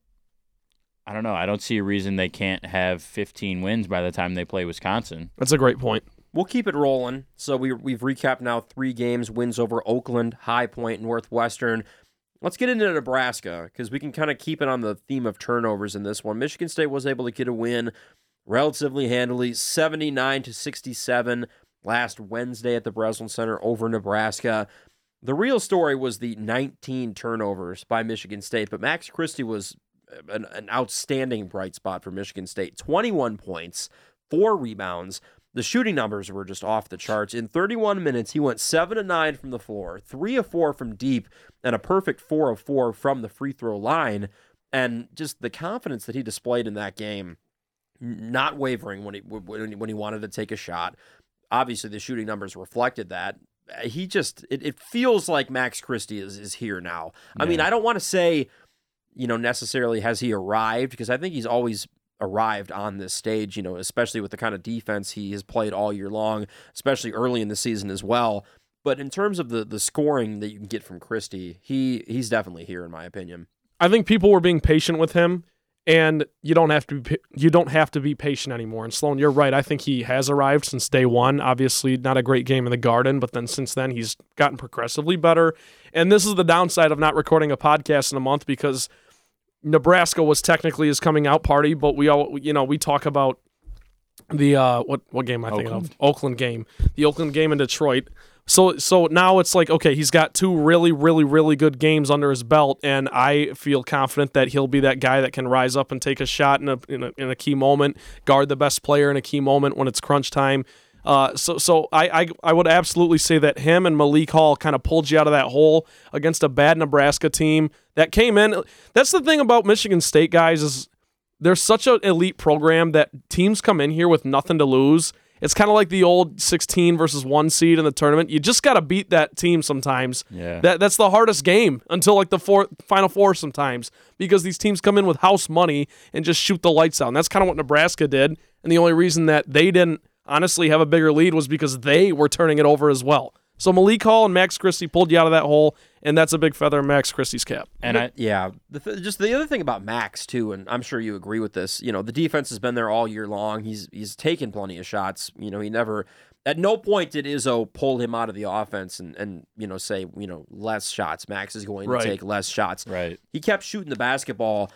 I don't know. I don't see a reason they can't have 15 wins by the time they play Wisconsin. That's a great point. We'll keep it rolling. So we we've recapped now three games: wins over Oakland, High Point, Northwestern. Let's get into Nebraska because we can kind of keep it on the theme of turnovers in this one. Michigan State was able to get a win relatively handily, seventy-nine to sixty-seven last Wednesday at the Breslin Center over Nebraska. The real story was the 19 turnovers by Michigan State, but Max Christie was uh, an, an outstanding bright spot for Michigan State. 21 points, four rebounds. The shooting numbers were just off the charts. In 31 minutes, he went 7 to 9 from the floor, 3 of 4 from deep, and a perfect 4 of 4 from the free throw line. And just the confidence that he displayed in that game, not wavering when he when he, wanted to take a shot. Obviously, the shooting numbers reflected that. Uh, He just it, it feels like Max Christie is is here now. I mean, I don't want to say, you know, necessarily has he arrived because I think he's always arrived on this stage, you know, especially with the kind of defense he has played all year long, especially early in the season as well. But in terms of the the scoring that you can get from Christie, he he's definitely here in my opinion. I think people were being patient with him, and you don't have to be you don't have to be patient anymore. And Sloan, you're right. I think he has arrived since day one. Obviously, not a great game in the Garden, but then since then he's gotten progressively better. And this is the downside of not recording a podcast in a month because Nebraska was technically his coming out party, but we all you know we talk about the uh, what what game am I thinking of? Oakland game, the Oakland game in Detroit. So so now it's like okay, he's got two really really really good games under his belt, and I feel confident that he'll be that guy that can rise up and take a shot in a in a, in a key moment, guard the best player in a key moment when it's crunch time. Uh, so so I, I I would absolutely say that him and Malik Hall kind of pulled you out of that hole against a bad Nebraska team that came in. That's the thing about Michigan State guys is they're such an elite program that teams come in here with nothing to lose. It's kind of like the old 16 versus 1 seed in the tournament. You just got to beat that team sometimes. Yeah. That that's the hardest game until like the four, final four sometimes because these teams come in with house money and just shoot the lights out. And that's kind of what Nebraska did. And the only reason that they didn't honestly have a bigger lead was because they were turning it over as well. So Malik Hall and Max Christie pulled you out of that hole, and that's a big feather in Max Christie's cap. And I, Yeah, the th- just the other thing about Max too, and I'm sure you agree with this. You know, the defense has been there all year long. He's he's taken plenty of shots. You know, he never. At no point did Izzo pull him out of the offense and, and you know say you know less shots. Max is going Right. to take less shots. right. He kept shooting the basketball.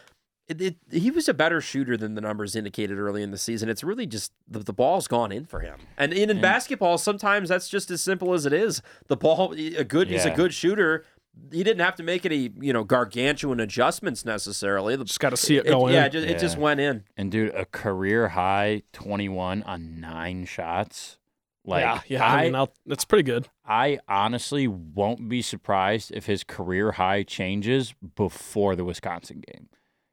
It, it, he was a better shooter than the numbers indicated early in the season. It's really just the, the ball's gone in for him. And in, in basketball, sometimes that's just as simple as it is. The ball, a good, he's a good shooter. He didn't have to make any, you know, gargantuan adjustments necessarily. Just got to see it it- going. yeah, in. it just, it just went in. And dude, a career high 21 on nine shots. Like yeah, yeah. I, mean, I'll, that's pretty good. I honestly won't be surprised if his career high changes before the Wisconsin game.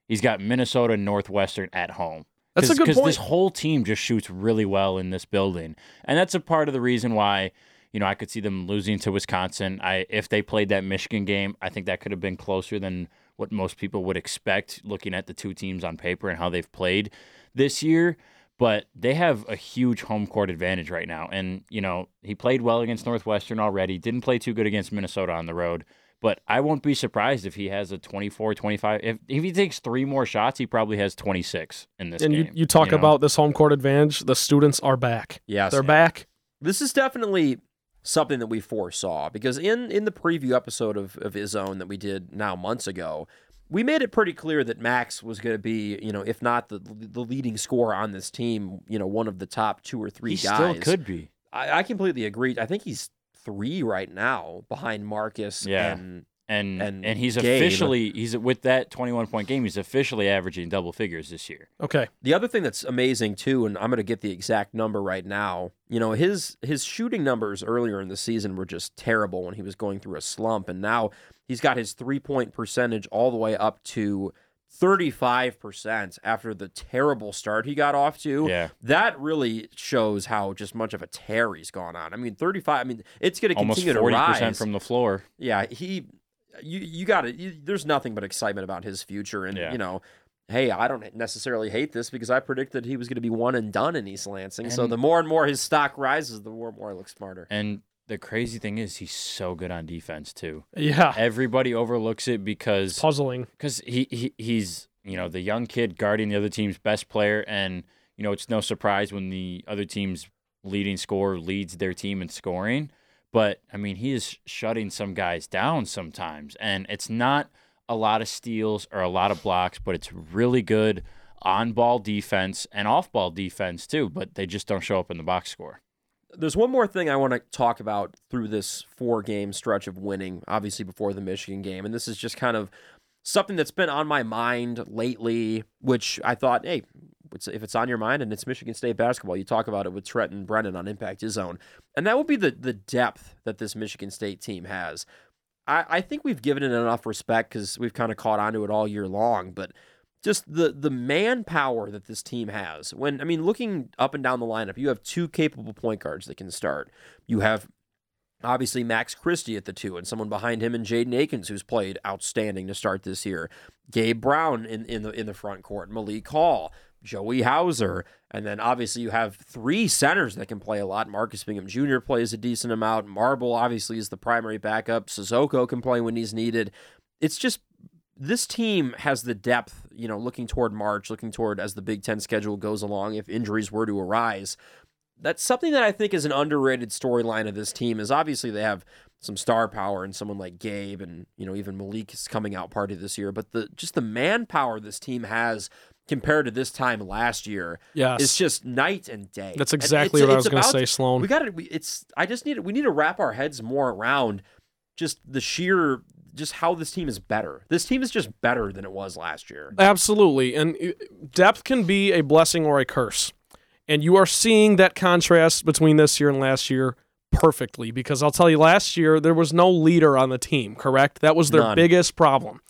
He's got Minnesota and Northwestern at home. That's a good point. Because this whole team just shoots really well in this building, and that's a part of the reason why you know I could see them losing to Wisconsin. I if they played that Michigan game, I think that could have been closer than what most people would expect looking at the two teams on paper and how they've played this year but they have a huge home court advantage right now. And, you know, he played well against Northwestern already, didn't play too good against Minnesota on the road. But I won't be surprised if he has a 24, 25. If, if he takes three more shots, he probably has 26 in this game. And you, game. you talk know? about this home court advantage. The students are back. Yes. They're back. this is definitely something that we foresaw because in in the preview episode of of Izzone that we did now months ago we made it pretty clear that Max was going to be, you know, if not the the leading scorer on this team, you know, one of the top two or three he guys. still could be. I, I completely agree. I think he's three right now behind Marcus Yeah. and And, And and he's Gabe. officially he's with that 21 point game. He's officially averaging double figures this year. Okay. The other thing that's amazing too, and I'm going to get the exact number right now. You know, his his shooting numbers earlier in the season were just terrible when he was going through a slump, and now he's got his three point percentage all the way up to 35 percent after the terrible start he got off to. Yeah. That really shows how just much of a tear he's gone on. I mean, 35. I mean, it's going to continue to 40% rise. from the floor. yeah, he, you, you got it. There's nothing but excitement about his future, and Yeah. you know, hey, I don't necessarily hate this because I predicted he was going to be one and done in East Lansing. so the more and more his stock rises, the more and more I look smarter. And the crazy thing is he's so good on defense too. Yeah. Everybody overlooks it because Puzzling. because he, he he's you know the young kid guarding the other team's best player, and you know it's no surprise when the other team's leading scorer leads their team in scoring. But I mean, he is shutting some guys down sometimes, and it's not a lot of steals or a lot of blocks, but it's really good on ball defense and off ball defense too. But they just don't show up in the box score. There's one more thing I want to talk about through this four game stretch of winning, obviously before the Michigan game. And this is just kind of something that's been on my mind lately, which I thought, hey, if it's on your mind and it's Michigan State basketball, you talk about it with Trent and Brennan on Impact Izzone. And that would be the, the depth that this Michigan State team has. I, I think we've given it enough respect because we've kind of caught on to it all year long, but just the the manpower that this team has. When I mean, looking up and down the lineup, you have two capable point guards that can start. You have obviously Max Christie at the two, and someone behind him and Jaden Akins, who's played outstanding to start this year. Gabe Brown in, in the in the front court, Malik Hall, Joey Hauser, and then obviously you have three centers that can play a lot. Marcus Bingham Jr. plays a decent amount. Marble obviously is the primary backup. Sissoko can play when he's needed. It's just this team has the depth, you know, looking toward March, looking toward as the Big Ten schedule goes along, if injuries were to arise. that's something that I think is an underrated storyline of this team. Is obviously they have some star power and someone like Gabe and you know even Malik is coming out party this year, but the just the manpower this team has compared to this time last year Yes. is just night and day. That's exactly it's- what I it's was going to say, Sloan. We got to. It's. I just need. We need to wrap our heads more around just the sheer, just how this team is better. This team is just better than it was last year. Absolutely. And uh, depth can be a blessing or a curse. And you are seeing that contrast between this year and last year perfectly because I'll tell you last year there was no leader on the team, correct? That was their None. biggest problem.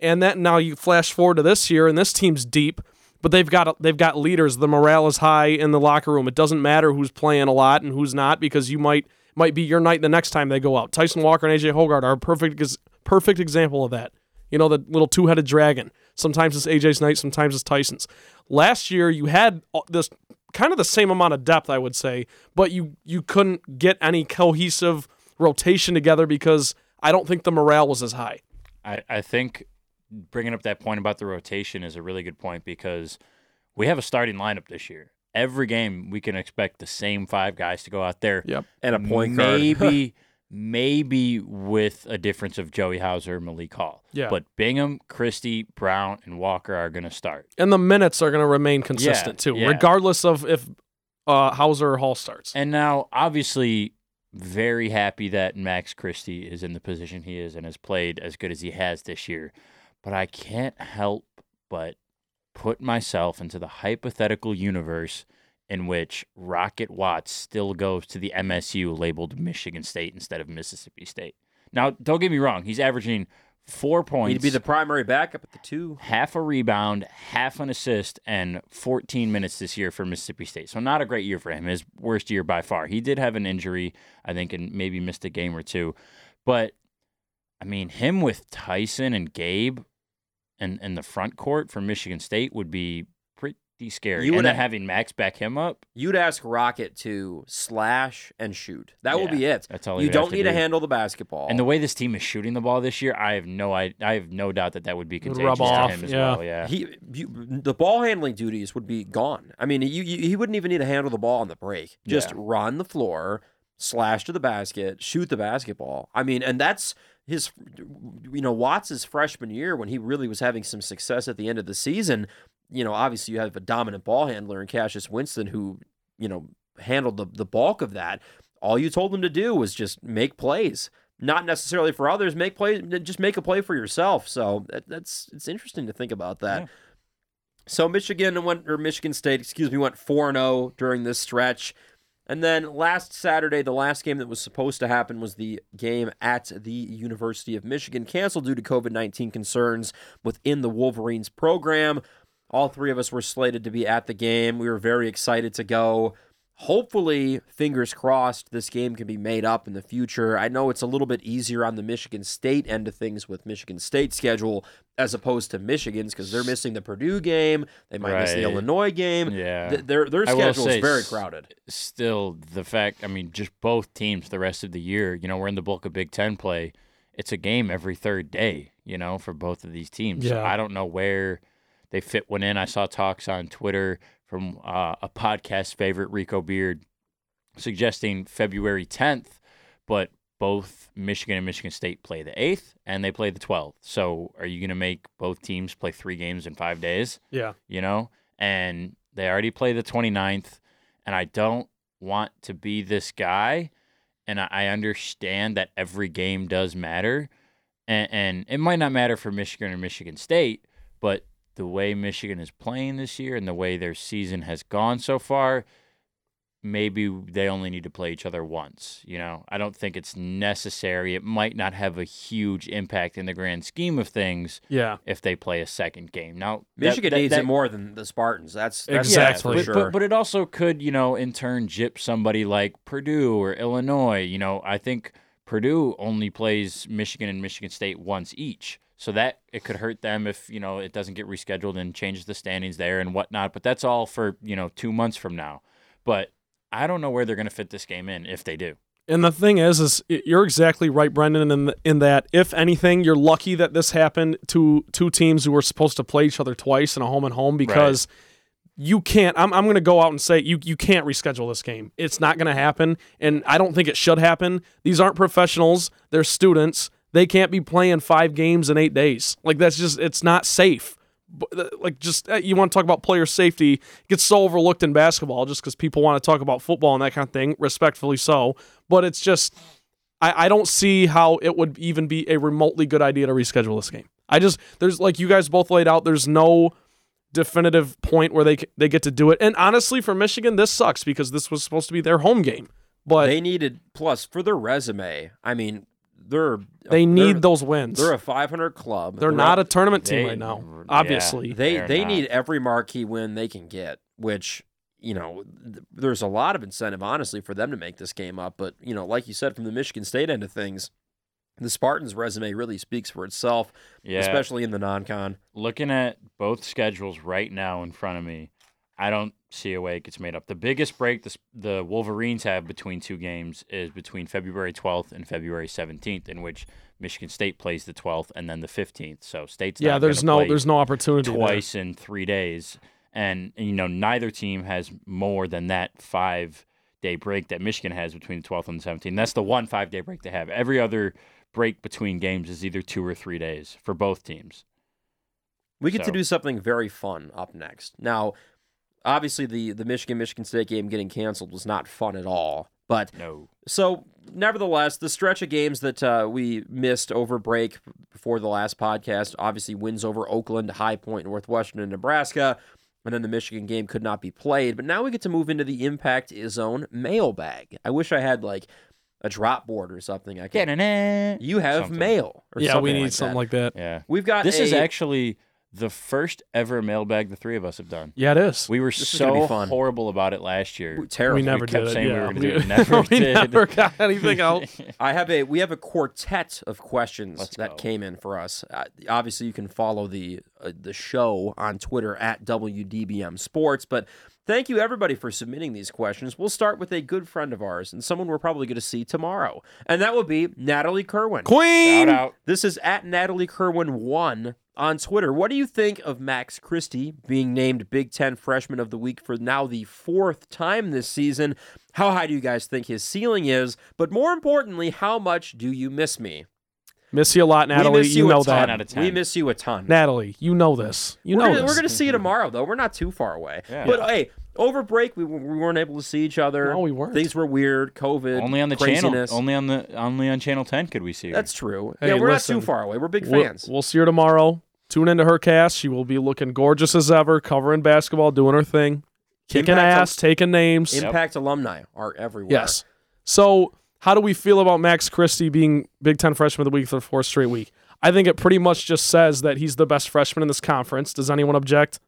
And that now you flash forward to this year and this team's deep, but they've got they've got leaders. The morale is high in the locker room. It doesn't matter who's playing a lot and who's not because you might might be your night the next time they go out. Tyson Walker and AJ Hoggard are perfect perfect example of that. You know, the little two headed dragon. Sometimes it's AJ's night, sometimes it's Tyson's. Last year, you had this kind of the same amount of depth, I would say, but you you couldn't get any cohesive rotation together because I don't think the morale was as high. I, I think bringing up that point about the rotation is a really good point because we have a starting lineup this year. Every game we can expect the same five guys to go out there. Yep. And a point guard. maybe (laughs) maybe with a difference of Joey Hauser, Malik Hall. Yeah. But Bingham, Christie, Brown, and Walker are going to start. And the minutes are going to remain consistent too, yeah. regardless of if uh, Hauser or Hall starts. And now, obviously, very happy that Max Christie is in the position he is and has played as good as he has this year. But I can't help but put myself into the hypothetical universe in which Rocket Watts still goes to the MSU labeled Michigan State instead of Mississippi State. Now, don't get me wrong, he's averaging four points He'd be the primary backup at the two. half a rebound, half an assist, and 14 minutes this year for Mississippi State. So not a great year for him. His worst year by far. He did have an injury, I think, and maybe missed a game or two. But I mean, him with Tyson and Gabe and in the front court for Michigan State would be pretty scary. You would and then having Max back him up, You'd ask Rocket to slash and shoot. That will be it. that's all You he'd don't to need to do. handle the basketball. and the way this team is shooting the ball this year, I have no I, I have no doubt that that would be Would contagious rub to off, him as yeah. well. Yeah. he, you, the ball handling duties would be gone. I mean, you, you, he wouldn't even need to handle the ball on the break. Just Yeah. run the floor, slash to the basket, shoot the basketball. I mean, and that's his, you know, Watts' freshman year when he really was having some success at the end of the season. You know, obviously you have a dominant ball handler in Cassius Winston who, you know, handled the, the bulk of that. All you told him to do was just make plays. Not necessarily for others, make plays, just make a play for yourself. So that, that's it's interesting to think about that. Yeah. So Michigan went or Michigan State, excuse me, went 4-0 during this stretch. And then last Saturday, the last game that was supposed to happen was the game at the University of Michigan, canceled due to COVID 19 concerns within the Wolverines program. All three of us were slated to be at the game. We were very excited to go. Hopefully, fingers crossed, this game can be made up in the future. I know it's a little bit easier on the Michigan State end of things with Michigan State schedule as opposed to Michigan's because they're missing the Purdue game. They might miss the Illinois game. Yeah. Th- their their I will schedule is say very s- crowded. still the fact i mean just both teams the rest of the year you know we're in the bulk of big ten play it's a game every third day you know for both of these teams so Yeah. i don't know where they fit one in. I saw talks on twitter from uh, a podcast favorite rico beard suggesting february 10th but both michigan and michigan state play the 8th and they play the 12th so are you going to make both teams play three games in five days? Yeah. you know, and they already play the 29th, and I don't want to be this guy, and I- I understand that every game does matter, and, and it might not matter for Michigan or Michigan State, but the way Michigan is playing this year and the way their season has gone so far, maybe they only need to play each other once. You know, I don't think it's necessary. It might not have a huge impact in the grand scheme of things Yeah. if they play a second game. Now, Michigan that- needs that- it more than the Spartans. That's, that's Exactly. for but, sure. but, but it also could, you know, in turn jip somebody like Purdue or Illinois. You know, I think Purdue only plays Michigan and Michigan State once each. So that it could hurt them if, you know, it doesn't get rescheduled and changes the standings there and whatnot. But that's all for, you know, two months from now. But I don't know where they're going to fit this game in if they do. And the thing is, is you're exactly right, Brendan. In in that, if anything, you're lucky that this happened to two teams who were supposed to play each other twice in a home and home because you can't. I'm, I'm going to go out and say you you can't reschedule this game. It's not going to happen, and I don't think it should happen. These aren't professionals; they're students. They can't be playing five games in eight days. Like that's just it's not safe. Like just uh, you want to talk about player safety it gets so overlooked in basketball just because people want to talk about football and that kind of thing. Respectfully so, but it's just I, I don't see how it would even be a remotely good idea to reschedule this game. I just there's like you guys both laid out. There's no definitive point where they they get to do it. And honestly, for Michigan, this sucks because this was supposed to be their home game. But they, needed plus for their resume. I mean, they're they're- need those wins. They're They're, a 500 club. They're not a up- tournament team They- right now. Obviously, They They're they not. need every marquee win they can get, which you know th- there's a lot of incentive honestly for them to make this game up. But you know, like you said, from the Michigan State end of things, the Spartans' resume really speaks for itself, Yeah. especially in the non-con. looking at both schedules right now in front of me, I don't see a way it gets made up. The biggest break the, the Wolverines have between two games is between February 12th and February 17th, in which Michigan State plays the 12th and then the 15th. So State's yeah. not There's no play there's no opportunity there. twice in three days, and, and, you know neither team has more than that five day break that Michigan has between the 12th and the 17th. That's the one five day break they have. Every other break between games is either two or three days for both teams. We get to do something very fun up next. Now, obviously, the the Michigan Michigan State game getting canceled was not fun at all, but No. So, nevertheless, the stretch of games that uh, we missed over break before the last podcast obviously wins over Oakland, High Point, Northwestern, and Nebraska. And then the Michigan game could not be played. But now we get to move into the Impact Zone mailbag. I wish I had like a drop board or something. I could. Yeah, You have Something. mail. Or Yeah, something we need like something that. like that. Yeah. We've got This is actually the first ever mailbag the three of us have done. Yeah, it is. We were This is gonna be so fun. horrible about it last year. terrible. we never kept did saying it. we yeah. were gonna do (laughs) it, (laughs) never we did. never got anything (laughs) out. I have a we have a quartet of questions Let's that go. came in for us. Uh, obviously, you can follow the uh, the show on Twitter at WDBM Sports. But thank you everybody for submitting these questions. We'll start with a good friend of ours and someone we're probably going to see tomorrow, and that will be Natalie Kerwin. Queen. Shout out. This is at Natalie Kerwin one on Twitter. What do you think of Max Christie being named Big Ten Freshman of the Week for now the fourth time this season? How high do you guys think his ceiling is? But more importantly, how much do you miss me? Miss you a lot, Natalie. we miss you you, know a ton. that. out of 10. We miss you a ton. Natalie, you know this. You we're know gonna, this. we're gonna see you tomorrow though. We're not too far away. Yeah. But hey, over break we, we weren't able to see each other. No, we weren't. Things were weird. COVID. Only on the craziness. channel. Only on the only on channel ten could we see her. That's true. Hey, yeah, we're listen, not too far away. We're big We'll- fans. We'll, see her tomorrow. Tune into her cast. She will be looking gorgeous as ever, covering basketball, doing her thing, kicking Impact- ass, taking names. Yep. Impact alumni are everywhere. Yes. So, how do we feel about Max Christie being Big Ten Freshman of the Week for the fourth straight week? I think it pretty much just says that he's the best freshman in this conference. Does anyone object?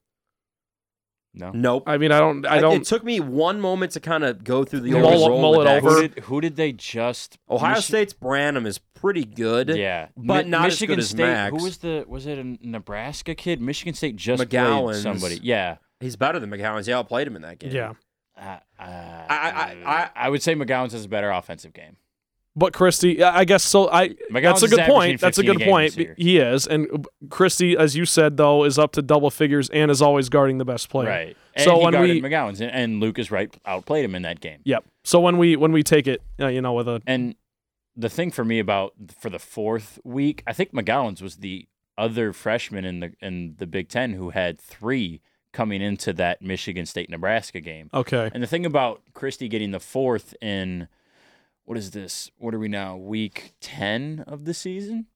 No. Nope. I mean, I don't. I don't. It took me one moment to kind of go through the Mull old it- roll mull it over. Who did who did they just Ohio Michi- State's Branham is pretty good. Yeah, but Mi- not as Michigan good as State. Max. Who was the was it a Nebraska kid? Michigan State just McGowens. played somebody. Yeah. He's better than McGowens. Yeah, I played him in that game. yeah. Uh, uh, I- I- I- I would say McGowens has a better offensive game. But Christie, I guess so. I McGowens that's a good point. That's a good a point. He is, and Christie, as you said though, is up to double figures and is always guarding the best player. Right. And So he when we- McGowens and, and Lucas Wright outplayed him in that game. Yep. So when we when we take it, uh, you know, with a And the thing for me about for the fourth week, I think McGowens was the other freshman in the in the Big Ten who had three coming into that Michigan State Nebraska game. okay, And the thing about Christie getting the fourth in what is this? What are we now? Week ten of the season?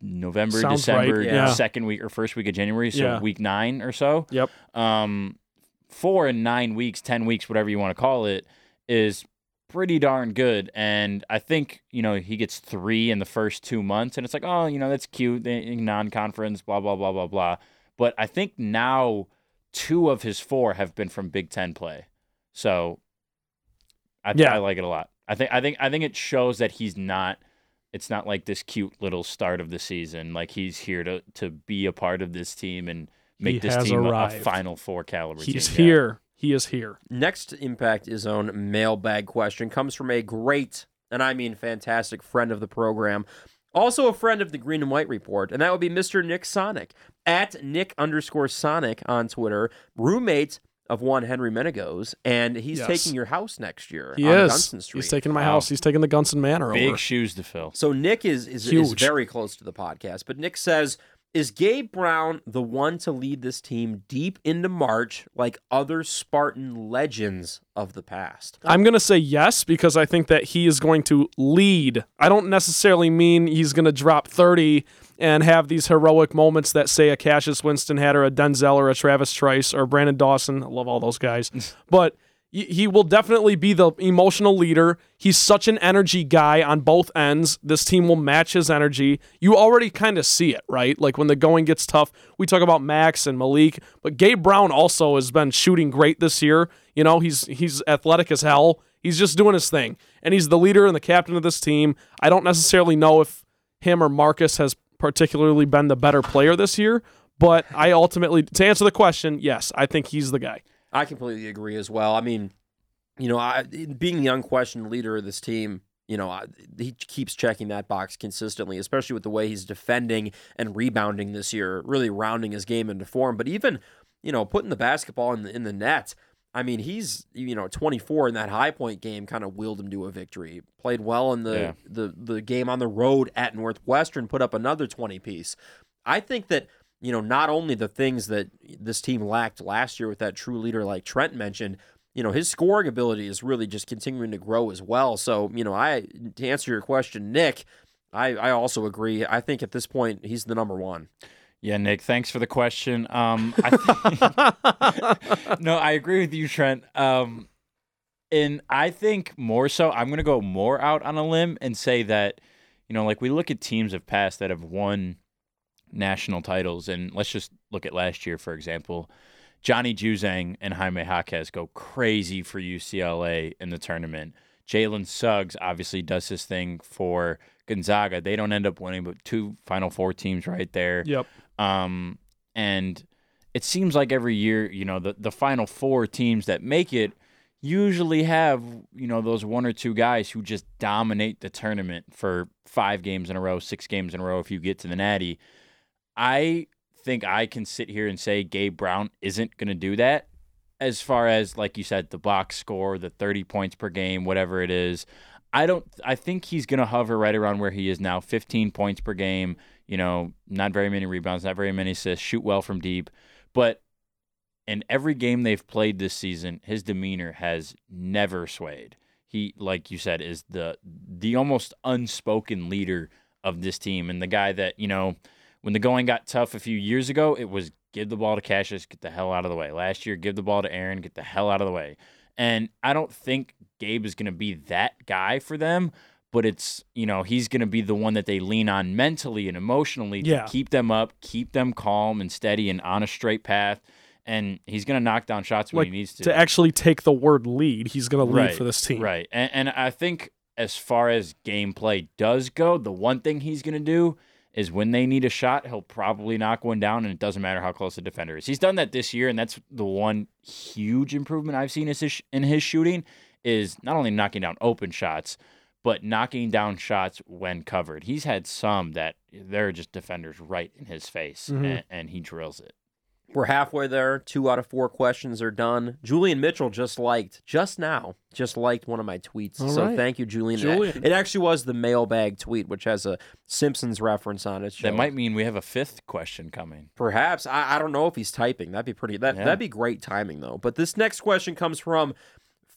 November, Sounds right, December, yeah. second week or first week of January, so Yeah. week nine or so. Yep. Um, four and nine weeks, ten weeks, whatever you want to call it, is pretty darn good. And I think you know he gets three in the first two months, and it's like, oh, you know, that's cute, non-conference, blah blah blah blah blah. But I think now two of his four have been from Big Ten play, so I, Yeah. I like it a lot. I think I think I think it shows that he's not. It's not like this cute little start of the season. Like he's here to to be a part of this team and make He this team a- a. Final Four caliber he's team. Yeah. here. He is here. Next Impact Izzone mailbag question comes from a great, and I mean fantastic friend of the program, Also, a friend of the Green and White Report, and that would be Mr. Nick Sonic at Nick underscore Sonic on Twitter, roommate of one Henry Menegos, and he's Yes. taking your house next year He on is. Gunson Street. He's taking my Wow. house. He's taking the Gunson Manor Big over. shoes to fill. So Nick is is, is very close to the podcast, but Nick says, "Is Gabe Brown the one to lead this team deep into March like other Spartan legends of the past?" I'm going to say yes because I think that he is going to lead. I don't necessarily mean he's going to drop 30 and have these heroic moments that say a Cassius Winston had or a Denzel or a Travis Trice or Branden Dawson. I love all those guys. (laughs) but he will definitely be the emotional leader. He's such an energy guy on both ends. This team will match his energy. You already kind of see it, right? Like when the going gets tough, we talk about Max and Malik, but Gabe Brown also has been shooting great this year. You know, he's he's athletic as hell. He's just doing his thing. And he's the leader and the captain of this team. I don't necessarily know if him or Marcus has particularly been the better player this year, but I ultimately to answer the question, yes, I think he's the guy. I completely agree as well. I mean, you know, I, being the unquestioned leader of this team, you know, I, he keeps checking that box consistently, especially with the way he's defending and rebounding this year, really rounding his game into form. But even, you know, putting the basketball in the in the net. I mean, he's you know 24 in that high point game, kind of willed him to a victory. Played well in the Yeah. the the game on the road at Northwestern, put up another 20 piece. I think that you know not only the things that this team lacked last year with that true leader like Trent mentioned, you know his scoring ability is really just continuing to grow as well. So you know, I to answer your question, Nick, I I also agree. I think at this point he's the number one. Yeah, Nick, thanks for the question. Um, I (laughs) think, (laughs) no, I agree with you, Trent. Um, and I think more so, I'm going to go more out on a limb and say that, you know, like we look at teams of past that have won national titles, and let's just look at last year, for example. Johnny Juzang and Jaime Jaquez go crazy for UCLA in the tournament. Jalen Suggs obviously does his thing for Gonzaga. They don't end up winning, but two Final Four teams right there. Yep. Um, and it seems like every year, you know, the, the final four teams that make it usually have, you know, those one or two guys who just dominate the tournament for five games in a row, six games in a row if you get to the Natty. I think I can sit here and say Gabe Brown isn't going to do that. As far as, like you said, the box score, the 30 points per game, whatever it is. I don't. I think he's going to hover right around where he is now, 15 points per game. You know, not very many rebounds, not very many assists, shoot well from deep. But in every game they've played this season, his demeanor has never swayed. He, like you said, is the the almost unspoken leader of this team and the guy that you know when the going got tough a few years ago, it was give the ball to Cassius, get the hell out of the way. Last year, give the ball to Aaron, get the hell out of the way. And I don't think Gabe is going to be that guy for them, but it's, you know, he's going to be the one that they lean on mentally and emotionally to Yeah. keep them up, keep them calm and steady and on a straight path. And he's going to knock down shots when Like, he needs to. To actually take the word lead, he's going to lead Right, for this team. Right. And, and I think as far as gameplay does go, the one thing he's going to do is when they need a shot, he'll probably knock one down, and it doesn't matter how close the defender is. He's done that this year, and that's the one huge improvement I've seen his, in his shooting is not only knocking down open shots, but knocking down shots when covered. He's had some that they're just defenders right in his face, Mhm. and, and he drills it. We're halfway there. Two out of four questions are done. Julian Mitchell just liked, just now, just liked one of my tweets. All so right. thank you, Julian. Julian. It actually was the mailbag tweet, which has a Simpsons reference on it. So That might mean we have a fifth question coming. perhaps I, I don't know if he's typing. That'd be pretty. That Yeah. that'd be great timing though. But this next question comes from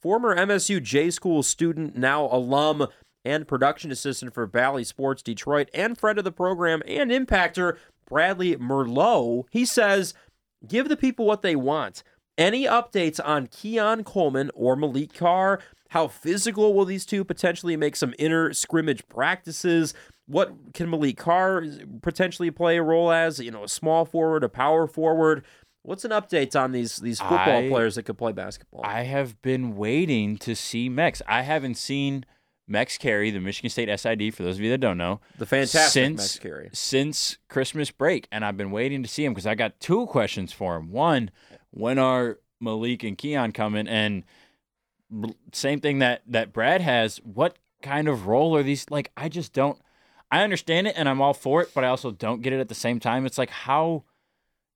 former MSU J School student, now alum and production assistant for Bally Sports Detroit, and friend of the program and impactor Bradley Merlot. He says, "Give the people what they want." Any updates on Keon Coleman or Maliq Carr? How physical will these two potentially make some inner scrimmage practices? What can Maliq Carr potentially play a role as? You know, a small forward, a power forward. What's an update on these these football I- players that could play basketball? I have been waiting to see Mex. I haven't seen Mex carry the Michigan State SID. For those of you that don't know, the fantastic since Max Carey. since Christmas break, and I've been waiting to see him because I got two questions for him. One, when are Malik and Keon coming? And same thing that that Brad has. What kind of role are these? Like, I just don't. I understand it and I'm all for it, but I also don't get it at the same time. It's like how,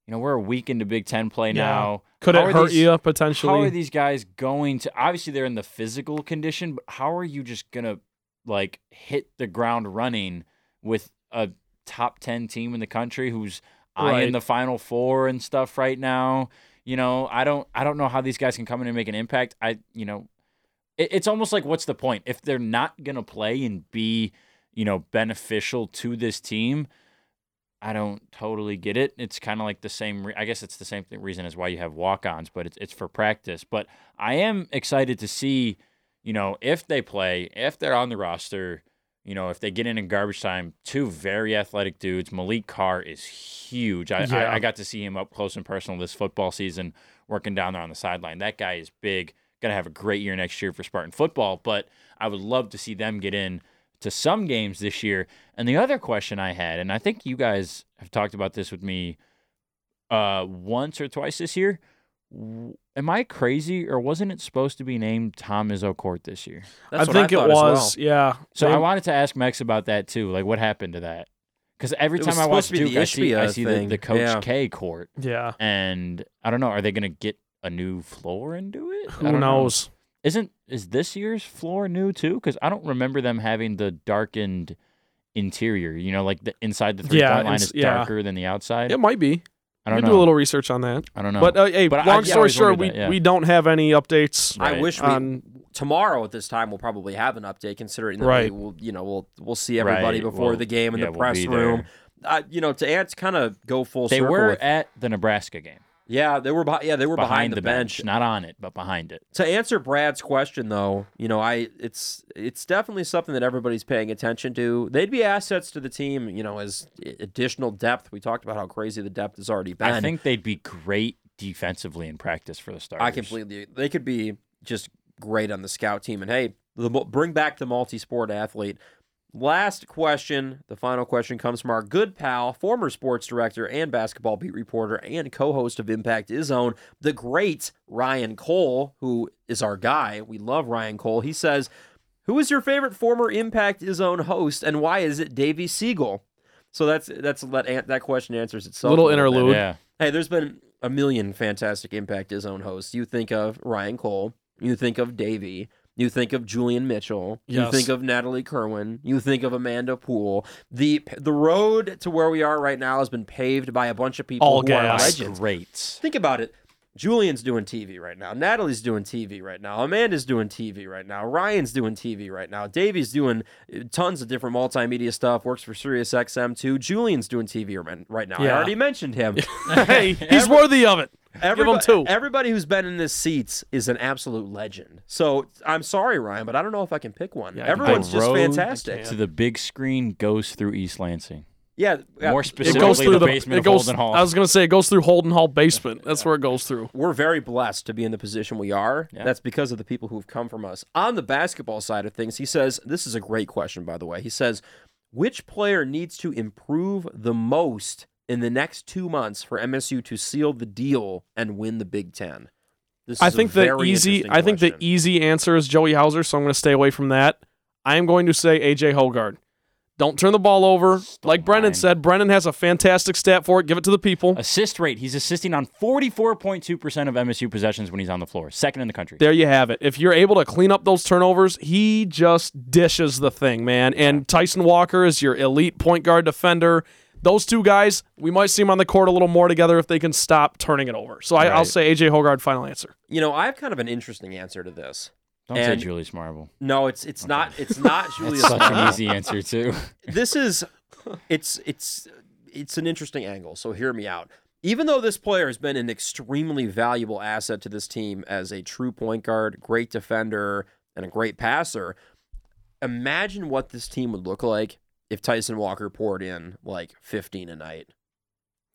you know, we're a week into Big Ten play Yeah. now. Could How it hurt these- you How potentially? are these guys going to? Obviously, they're in the physical condition, but how are you just gonna like hit the ground running with a top ten team in the country who's eyeing the Final Four and stuff right now? You know, I don't, I don't know how these guys can come in and make an impact. I, you know, it, it's almost like what's the point if they're not gonna play and be, you know, beneficial to this team? I don't totally get it. It's kind of like the same. Re- I guess it's the same th- reason as why you have walk-ons, but it's it's for practice. But I am excited to see, you know, if they play, if they're on the roster, you know, if they get in in garbage time. Two very athletic dudes. Maliq Carr is huge. I, Yeah. I I got to see him up close and personal this football season, working down there on the sideline. That guy is big. Gonna have a great year next year for Spartan football. But I would love to see them get in to some games this year. And the other question I had, and I think you guys have talked about this with me uh, once or twice this year. Am I crazy, or wasn't it supposed to be named Tom Izzo Court this year? That's I what think thought it as well. was. Yeah. So They- I wanted to ask Max about that too. Like, what happened to that? Because every time I watch supposed to be Duke, the I see, I see the, the Coach Yeah. K court, yeah. and I don't know. Are they going to get a new floor and do it? Who don't know. Knows? Isn't is this year's floor new too? Because I don't remember them having the darkened interior. You know, like the inside the three Yeah, point line is yeah. darker than the outside. It might be. I You don't can know. do a little research on that. I don't know. But uh, hey, But I- long yeah, I story always short, we that, yeah. we don't have any updates. I Right. wish we On- tomorrow at this time we'll probably have an update, considering that Right. we will, you know, we'll we'll see everybody Right, before we'll- the game in yeah, the we'll press room. there. Uh, you know, to ants kind of go full they circle. were with- at the Nebraska game, yeah, they were. Behind, yeah, they were behind, the bench. not on it, but behind it. To answer Brad's question, though, you know, I it's it's definitely something that everybody's paying attention to. They'd be assets to the team, you know, as additional depth. We talked about how crazy the depth has already been. I think they'd be great defensively in practice for the Stars. I completely. They could be just great on the scout team. And hey, the, bring back the multi-sport athlete. Last question, the final question comes from our good pal, former sports director and basketball beat reporter and co-host of Impact Izzone, the great Ryan Cole, who is our guy. We love Ryan Cole. He says, "Who is your favorite former Impact Izzone host, and why is it Davey Siegel?" So that's that's let an- that question answers itself. Little a bit. interlude. Yeah, Hey, there's been a million fantastic Impact Izzone hosts. You think of Ryan Cole, you think of Davey, you think of Julian Mitchell, you think of Natalie Kerwin, you think of Amanda Poole. The the road to where we are right now has been paved by a bunch of people All who are legends. great. Think about it. Julian's doing TV right now. Natalie's doing TV right now. Amanda's doing TV right now. Ryan's doing TV right now. Davey's doing uh, tons of different multimedia stuff. Works for Sirius XM too. Julian's doing TV right- right now. I already mentioned him. (laughs) hey, he's worthy of it. Everybody, two. everybody who's been in this seats is an absolute legend. So I'm sorry, Ryan, but I don't know if I can pick one. Yeah, Everyone's pick just Road fantastic. To the big screen goes through East Lansing. Yeah, yeah, More It specifically, goes through the, the, basement it of goes, Holden Hall. I was gonna say it goes through Holden Hall basement. That's where it goes through. we're very blessed to be in the position we are. Yeah. That's because of the people who've come from us. On the basketball side of things, he says, this is a great question, by the way. He says, which player needs to improve the most in the next two months for MSU to seal the deal and win the Big Ten? This I is a think the very easy. interesting I think the easy answer is Joey Hauser, so I'm going to stay away from that. I am going to say AJ Hoggard. Don't turn the ball over. Stole like Brendan mine. said, Brendan has a fantastic stat for it. Give it to the people. Assist rate. He's assisting on 44.2% of MSU possessions when he's on the floor. Second in the country. There you have it. If you're able to clean up those turnovers, he just dishes the thing, man. And Tyson Walker is your elite point guard defender. Those two guys, we might see them on the court a little more together if they can stop turning it over. So I, I'll Right. say AJ Hoggard, final answer. You know, I have kind of an interesting answer to this. Don't And- say Julius Marble. No, it's it's not it's not (laughs) That's Julius such Marble. an easy answer, too. (laughs) this is it's it's it's an interesting angle so hear me out even though this player has been an extremely valuable asset to this team as a true point guard great defender and a great passer imagine what this team would look like if tyson walker poured in like 15 a night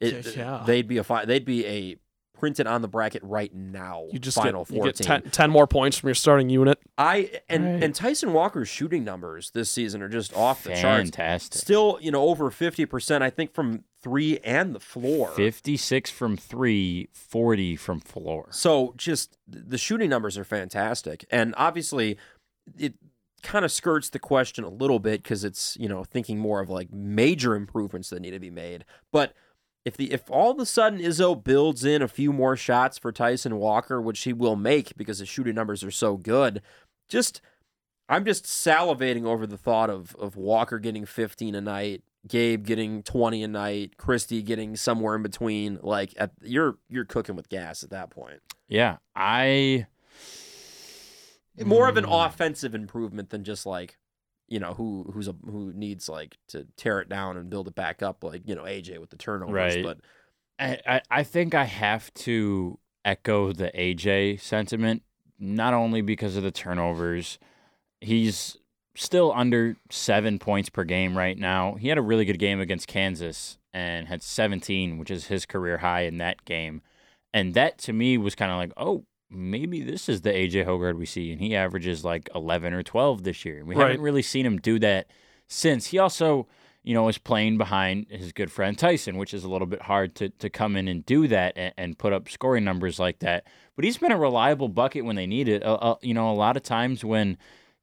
it, Yeah. they'd be a fi- they'd be a printed on the bracket right now You just final get, you 14 get 10, 10 more points from your starting unit. I and Right. and Tyson Walker's shooting numbers this season are just off the charts. Fantastic. Still, you know, over fifty percent, I think, from three and the floor. 56 from three, 40 from floor. So just the shooting numbers are fantastic, and obviously, it kind of skirts the question a little bit because it's you know thinking more of like major improvements that need to be made. But if the if all of a sudden Izzo builds in a few more shots for Tyson Walker, which he will make because his shooting numbers are so good, just I'm just salivating over the thought of of Walker getting 15 a night, Gabe getting 20 a night, Christie getting somewhere in between. Like at, you're you're cooking with gas at that point. Yeah, I More of an mm. offensive improvement than just like you know who who's a who needs like to tear it down and build it back up like you know AJ with the turnovers. Right. But I, I I think I have to echo the AJ sentiment, not only because of the turnovers. He's still under seven points per game right now. He had a really good game against Kansas and had 17, which is his career high in that game. And that to me was kind of like, oh, maybe this is the AJ Hoggard we see. And he averages like 11 or 12 this year. We Right. haven't really seen him do that since. He also, you know, is playing behind his good friend Tyson, which is a little bit hard to, to come in and do that and, and put up scoring numbers like that. But he's been a reliable bucket when they need it. Uh, uh, you know, a lot of times when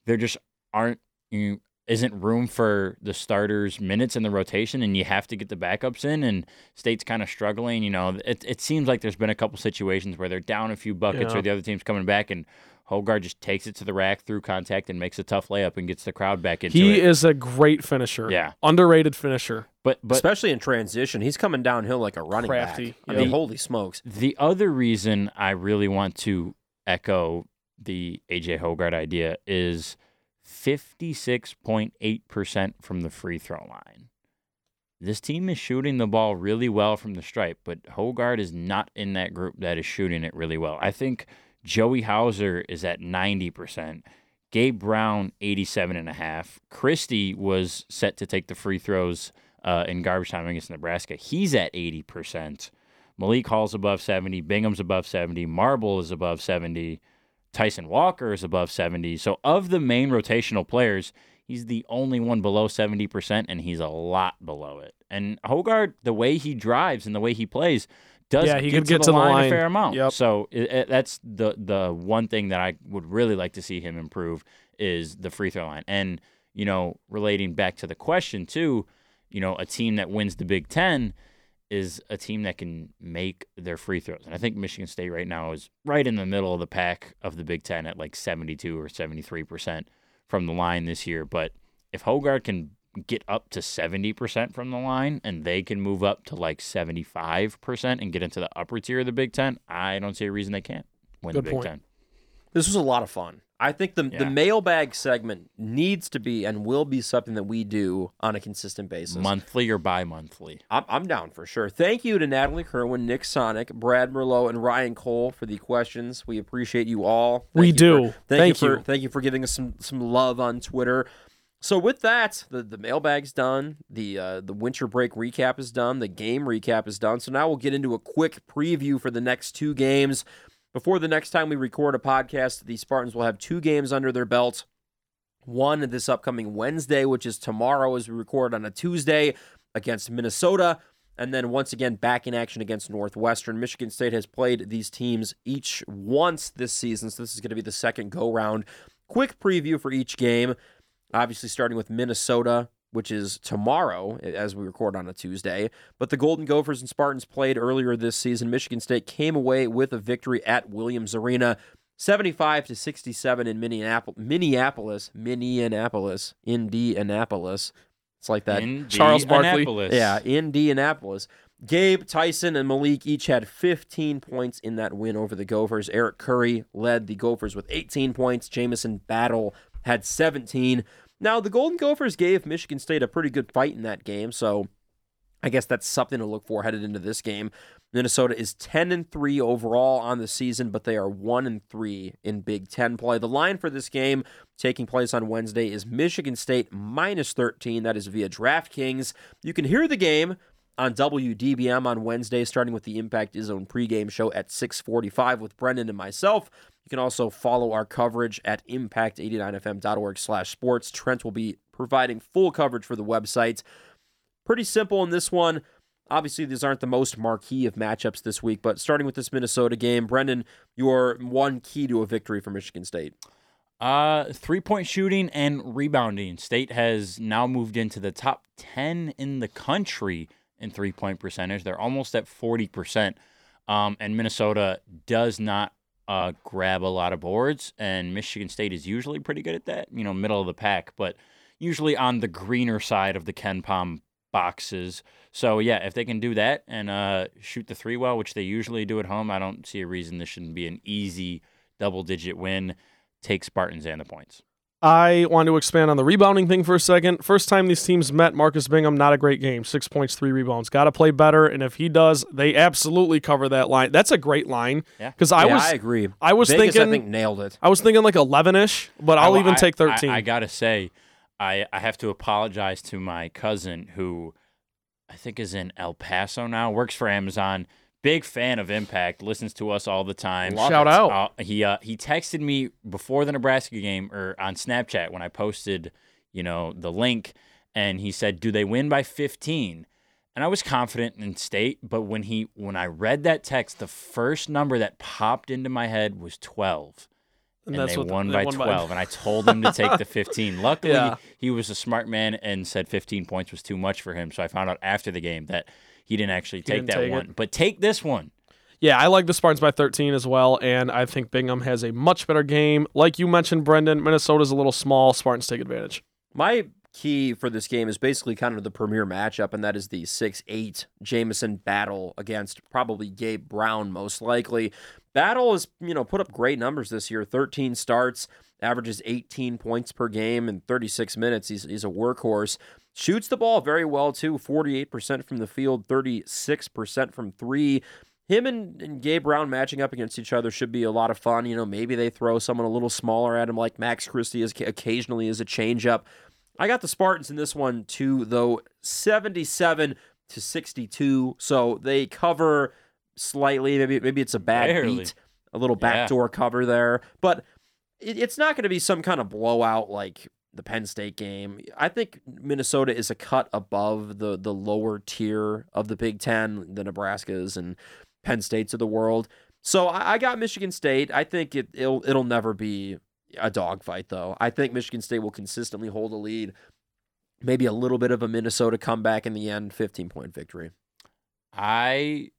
there just aren't you isn't room for the starters minutes in the rotation and you have to get the backups in and state's kind of struggling you know it, it seems like there's been a couple situations where they're down a few buckets Yeah. or the other team's coming back and Hoggard just takes it to the rack through contact and makes a tough layup and gets the crowd back into He it. is a great finisher. Yeah. Underrated finisher. but but especially in transition, he's coming downhill like a running Crafty, back. I yeah. mean, holy smokes! The other reason I really want to echo the AJ Hoggard idea is 56.8% from the free throw line. This team is shooting the ball really well from the stripe, but Hoggard is not in that group that is shooting it really well. I think Joey Hauser is at 90%. Gabe Brown, 87.5. Christie was set to take the free throws uh, in garbage time against Nebraska. He's at 80%. Malik Hall's above 70. Bingham's above 70. Marble is above 70. Tyson Walker is above 70. So, of the main rotational players, he's the only one below 70%, and he's a lot below it. And Hoggard, the way he drives and the way he plays, does Yeah, he get, could to, get the, to the line, line. a fair amount. Yep. So, it, it- that's the, the one thing that I would really like to see him improve is the free throw line. And, you know, relating back to the question, too, you know, a team that wins the Big Ten is a team that can make their free throws. And I think Michigan State right now is right in the middle of the pack of the Big Ten at like 72 or 73% from the line this year. But if Hoggard can get up to 70% from the line and they can move up to like 75% and get into the upper tier of the Big Ten, I don't see a reason they can't win Good the Big point. Ten. This was a lot of fun. I think the the mailbag segment needs to be and will be something that we do on a consistent basis. Monthly or bi monthly. I'm, I'm down for sure. Thank you to Natalie Kerwin, Nick Sonic, Brad Merlot, and Ryan Cole for the questions. We appreciate you all. Thank We you do. for- thank, Thank you for you. thank you for giving us some some love on Twitter. So with that, the the mailbag's done. The uh, the winter break recap is done. The game recap is done. So now we'll get into a quick preview for the next two games. Before the next time we record a podcast, the Spartans will have two games under their belt. One this upcoming Wednesday, which is tomorrow as we record on a Tuesday against Minnesota. And then once again, back in action against Northwestern. Michigan State has played these teams each once this season, so this is going to be the second go round. Quick preview for each game. Obviously, starting with Minnesota, which is tomorrow as we record on a Tuesday. But the Golden Gophers and Spartans played earlier this season. Michigan State came away with a victory at Williams Arena. 75 to 67 in Minneapolis, Minneapolis, Minneapolis, Indianapolis. It's like that. In Charles Barkley. Yeah, Indianapolis. Gabe, Tyson, and Malik each had 15 points in that win over the Gophers. Eric Curry led the Gophers with 18 points. Jamison Battle had 17. Now, the Golden Gophers gave Michigan State a pretty good fight in that game, so I guess that's something to look for headed into this game. Minnesota is 10 and 3 overall on the season, but they are 1 and 3 in Big 10 play. The line for this game taking place on Wednesday is Michigan State minus 13. That is via DraftKings. You can hear the game on WDBM on Wednesday, starting with the Impact Izzone pregame show at 645 with Brendan and myself. You can also follow our coverage at impact89fm.org slash sports. Trent will be providing full coverage for the website. Pretty simple in this one. Obviously, these aren't the most marquee of matchups this week, but starting with this Minnesota game, Brendan, your one key to a victory for Michigan State. Uh, three point shooting and rebounding. State has now moved into the top 10 in the country in three point percentage. They're almost at 40%. Um, and Minnesota does not uh, grab a lot of boards, and Michigan State is usually pretty good at that, you know, middle of the pack, but usually on the greener side of the KenPom boxes. So, yeah, if they can do that and uh, shoot the three well, which they usually do at home, I don't see a reason this shouldn't be an easy double digit win. Take Spartans and the points. I want to expand on the rebounding thing for a second. First time these teams met, Marcus Bingham, not a great game. Six points, three rebounds. Got to play better, and if he does, they absolutely cover that line. That's a great line. Yeah. Because I yeah, was, I agree. I was Vegas, thinking, I think nailed it. I was thinking like eleven ish, but I'll oh, I- even take thirteen. I, I gotta say, I I have to apologize to my cousin who I think is in El Paso now, works for Amazon. Big fan of Impact, listens to us all the time. Love Shout it. out. Uh, he uh, he texted me before the Nebraska game or on Snapchat when I posted, you know, the link, and he said, "Do they win by 15?" And I was confident in state, but when he when I read that text, the first number that popped into my head was 12 and, that's they won they by won by- 12 and i told him to take the (laughs) 15 luckily Yeah. he was a smart man and said 15 points was too much for him so i found out after the game that he didn't actually take didn't that take it. one but take this one Yeah, I like the Spartans by 13 as well, and I think Bingham has a much better game. Like you mentioned, Brendan, Minnesota's a little small. Spartans take advantage. My key for this game is basically kind of the premier matchup, and that is the 6 8 Jamison Battle against probably Gabe Brown, most likely. Battle has, you know, put up great numbers this year 13 starts, averages 18 points per game in 36 minutes. He's, he's a workhorse. Shoots the ball very well, too 48% from the field, 36% from three. Him and, and Gabe Brown matching up against each other should be a lot of fun. You know, maybe they throw someone a little smaller at him, like Max Christie is occasionally as a changeup. I got the Spartans in this one too, though 77 to 62. So they cover slightly. Maybe maybe it's a bad Barely. beat, a little Yeah. backdoor cover there, but it, it's not going to be some kind of blowout like the Penn State game. I think Minnesota is a cut above the the lower tier of the Big Ten, the Nebraskas and Penn States of the world. So I, I got Michigan State. I think it it'll it'll never be a dogfight though. I think Michigan State will consistently hold a lead. Maybe a little bit of a Minnesota comeback in the end, 15 point victory. i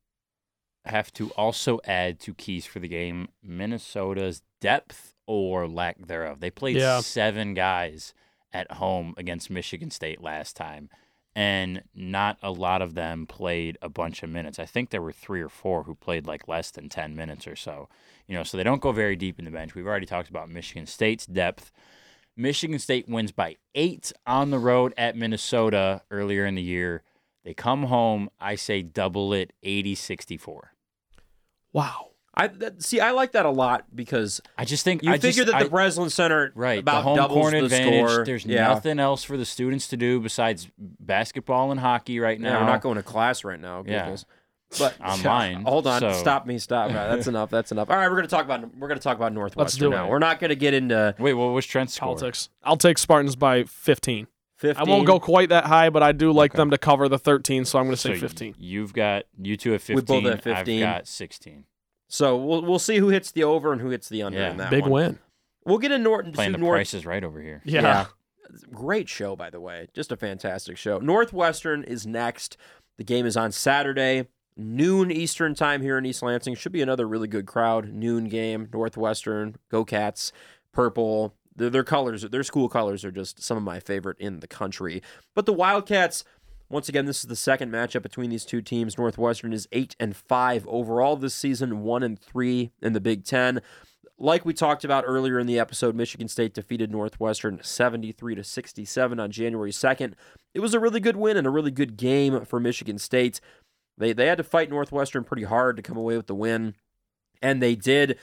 have to also add two keys for the game minnesota's depth or lack thereof they played Yeah. seven guys at home against michigan state last time and not a lot of them played a bunch of minutes. I think there were three or four who played like less than 10 minutes or so. You know, so they don't go very deep in the bench. We've already talked about Michigan State's depth. Michigan State wins by eight on the road at Minnesota earlier in the year. They come home, I say double it 80 64. Wow. I that, see. I like that a lot because I just think you I figure just, that the I- Breslin Center Right, about the home doubles court the advantage. score. There's yeah. nothing else for the students to do besides basketball and hockey right Yeah, now. we're not going to class right now. Yeah. Goodness. But (laughs) Online, (laughs) Hold on, so- stop me, stop. All right, that's enough. That's enough. All right, we're gonna talk about we're gonna talk about Northwestern do now. it. We're not gonna get into Wait, what was Trent's score? Politics. I'll take Spartans by 15. 15. I won't go quite that high, but I do like Okay. them to cover the 13, so I'm going to say So 15. You've got you two at 15. We both at 15. I've got 16. So we'll we'll see who hits the over and who hits the under Yeah. in that Big one. win. We'll get in Norton. Playing the North, prices right over here. Yeah. Great show, by the way. Just a fantastic show. Northwestern is next. The game is on Saturday, noon Eastern time here in East Lansing. Should be another really good crowd. Noon game. Northwestern, Go Cats, purple. Their, their colors, their school colors are just some of my favorite in the country. But the Wildcats, once again, this is the second matchup between these two teams. Northwestern is eight and five overall this season, one and three in the Big Ten. Like we talked about earlier in the episode, Michigan State defeated Northwestern 73 to 67 on January 2nd. It was a really good win and a really good game for Michigan State. They they had to fight Northwestern pretty hard to come away with the win, and they did.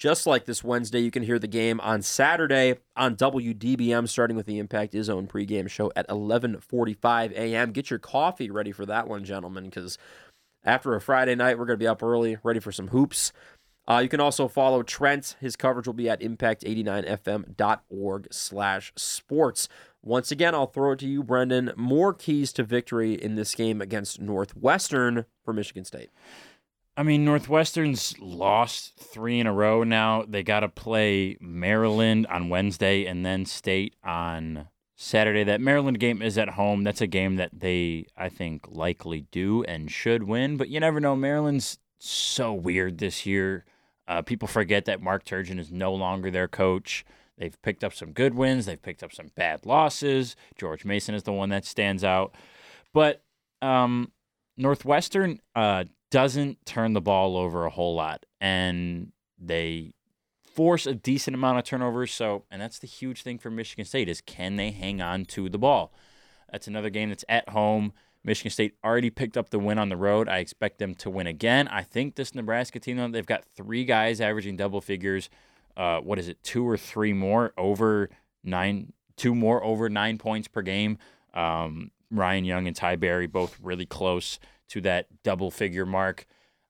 Just like this Wednesday, you can hear the game on Saturday on WDBM, starting with the Impact Izzone pregame show at 11:45 a.m. Get your coffee ready for that one, gentlemen, because after a Friday night, we're going to be up early, ready for some hoops. Uh, you can also follow Trent. His coverage will be at impact89fm.org slash sports. Once again, I'll throw it to you, Brendan. More keys to victory in this game against Northwestern for Michigan State. I mean, Northwestern's lost three in a row now. They got to play Maryland on Wednesday and then State on Saturday. That Maryland game is at home. That's a game that they, I think, likely do and should win. But you never know. Maryland's so weird this year. Uh, people forget that Mark Turgeon is no longer their coach. They've picked up some good wins. They've picked up some bad losses. George Mason is the one that stands out. But um, Northwestern uh, doesn't turn the ball over a whole lot, and they force a decent amount of turnovers. So, and that's the huge thing for Michigan State is can they hang on to the ball? That's another game that's at home. Michigan State already picked up the win on the road. I expect them to win again. I think this Nebraska team, they've got three guys averaging double figures. Uh, what is it? Two or three more over nine, two more over nine points per game. Um, Ryan Young and Ty Berry both really close to that double figure mark.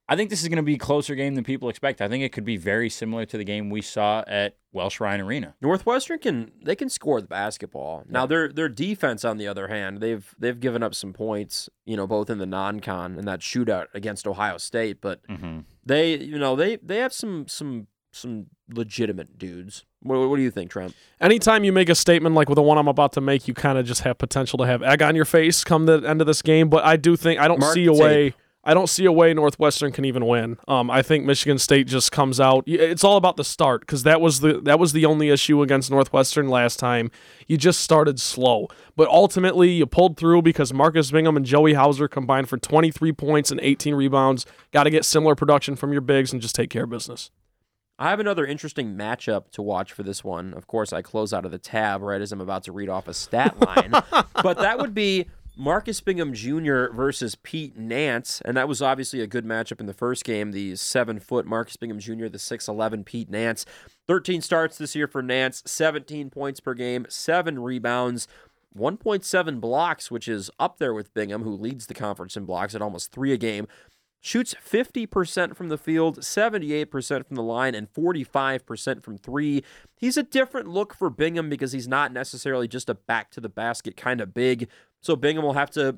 I think this is going to be a closer game than people expect. I think it could be very similar to the game we saw at Welsh Ryan Arena. Northwestern can they can score the basketball. Now their their defense, on the other hand, they've they've given up some points, you know, both in the non-con and that shootout against Ohio State. But Mm-hmm. they, you know, they they have some some some legitimate dudes. What, what do you think, Trent? Anytime you make a statement like with the one I'm about to make, you kind of just have potential to have egg on your face come the end of this game. But I do think I don't Mark see a way. I don't see a way Northwestern can even win. Um, I think Michigan State just comes out. It's all about the start because that was the that was the only issue against Northwestern last time. You just started slow, but ultimately you pulled through because Marcus Bingham and Joey Hauser combined for 23 points and 18 rebounds. Got to get similar production from your bigs and just take care of business. I have another interesting matchup to watch for this one. Of course, I close out of the tab right as I'm about to read off a stat line, (laughs) but that would be Marcus Bingham Jr. versus Pete Nance, and that was obviously a good matchup in the first game. The seven foot Marcus Bingham Jr., the six eleven Pete Nance, thirteen starts this year for Nance, seventeen points per game, seven rebounds. 1.7 blocks, which is up there with Bingham, who leads the conference in blocks at almost three a game. Shoots 50% from the field, 78% from the line, and 45% from three. He's a different look for Bingham because he's not necessarily just a back to the basket kind of big. So Bingham will have to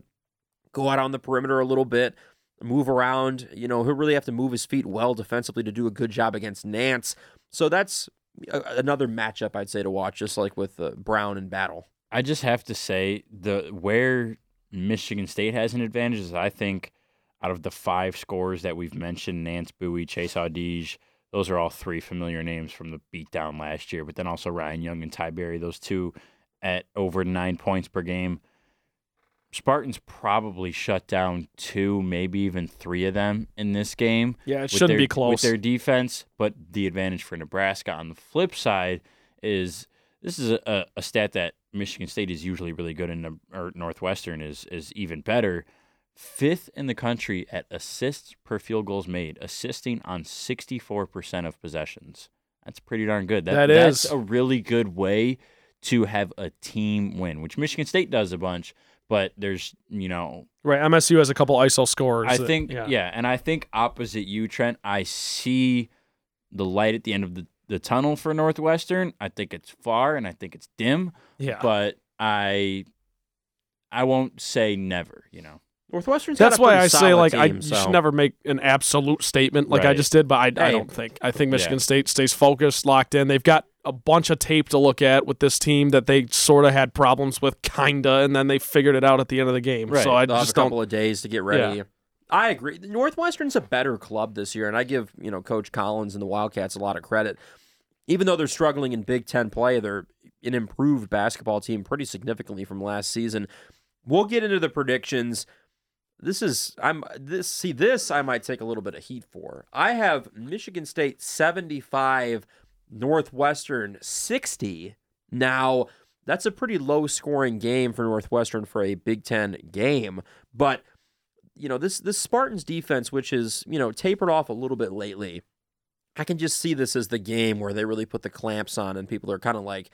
go out on the perimeter a little bit, move around. You know, he'll really have to move his feet well defensively to do a good job against Nance. So that's a- another matchup I'd say to watch, just like with uh, Brown and Battle. I just have to say the where Michigan State has an advantage is I think out of the five scores that we've mentioned, Nance Buie, Chase Audige, those are all three familiar names from the beatdown last year. But then also Ryan Young and Ty Berry, those two at over nine points per game. Spartans probably shut down two, maybe even three of them in this game. Yeah, it shouldn't their- be close. with their defense. But the advantage for Nebraska on the flip side is this is a, a stat that Michigan State is usually really good in, or Northwestern is is even better. Fifth in the country at assists per field goals made, assisting on sixty four percent of possessions. That's pretty darn good. That that's is. a really good way to have a team win, which Michigan State does a bunch. But there's you know Right, MSU has a couple ISO scores. I that- think yeah. and I think opposite you, Trent, I see the light at the end of the, the tunnel for Northwestern. I think it's far and I think it's dim, yeah. but I I won't say never, you know. Northwestern's That's a why I say like I team, you so- should never make an absolute statement like I just did, but I, I don't think. I think Michigan Yeah. State stays focused, locked in. They've got a bunch of tape to look at with this team that they sort of had problems with, kinda, and then they figured it out at the end of the game. Right. So I They'll have a couple of days to get ready. I agree. Northwestern's a better club this year, and I give you know Coach Collins and the Wildcats a lot of credit. Even though they're struggling in Big Ten play, they're an improved basketball team pretty significantly from last season. We'll get into the predictions. This is I'm this see this I might take a little bit of heat for. I have Michigan State 75, Northwestern 60. Now, that's a pretty low scoring game for Northwestern for a Big 10 game, but you know, this this Spartans defense which is, you know, tapered off a little bit lately. I can just see this as the game where they really put the clamps on and people are kind of like,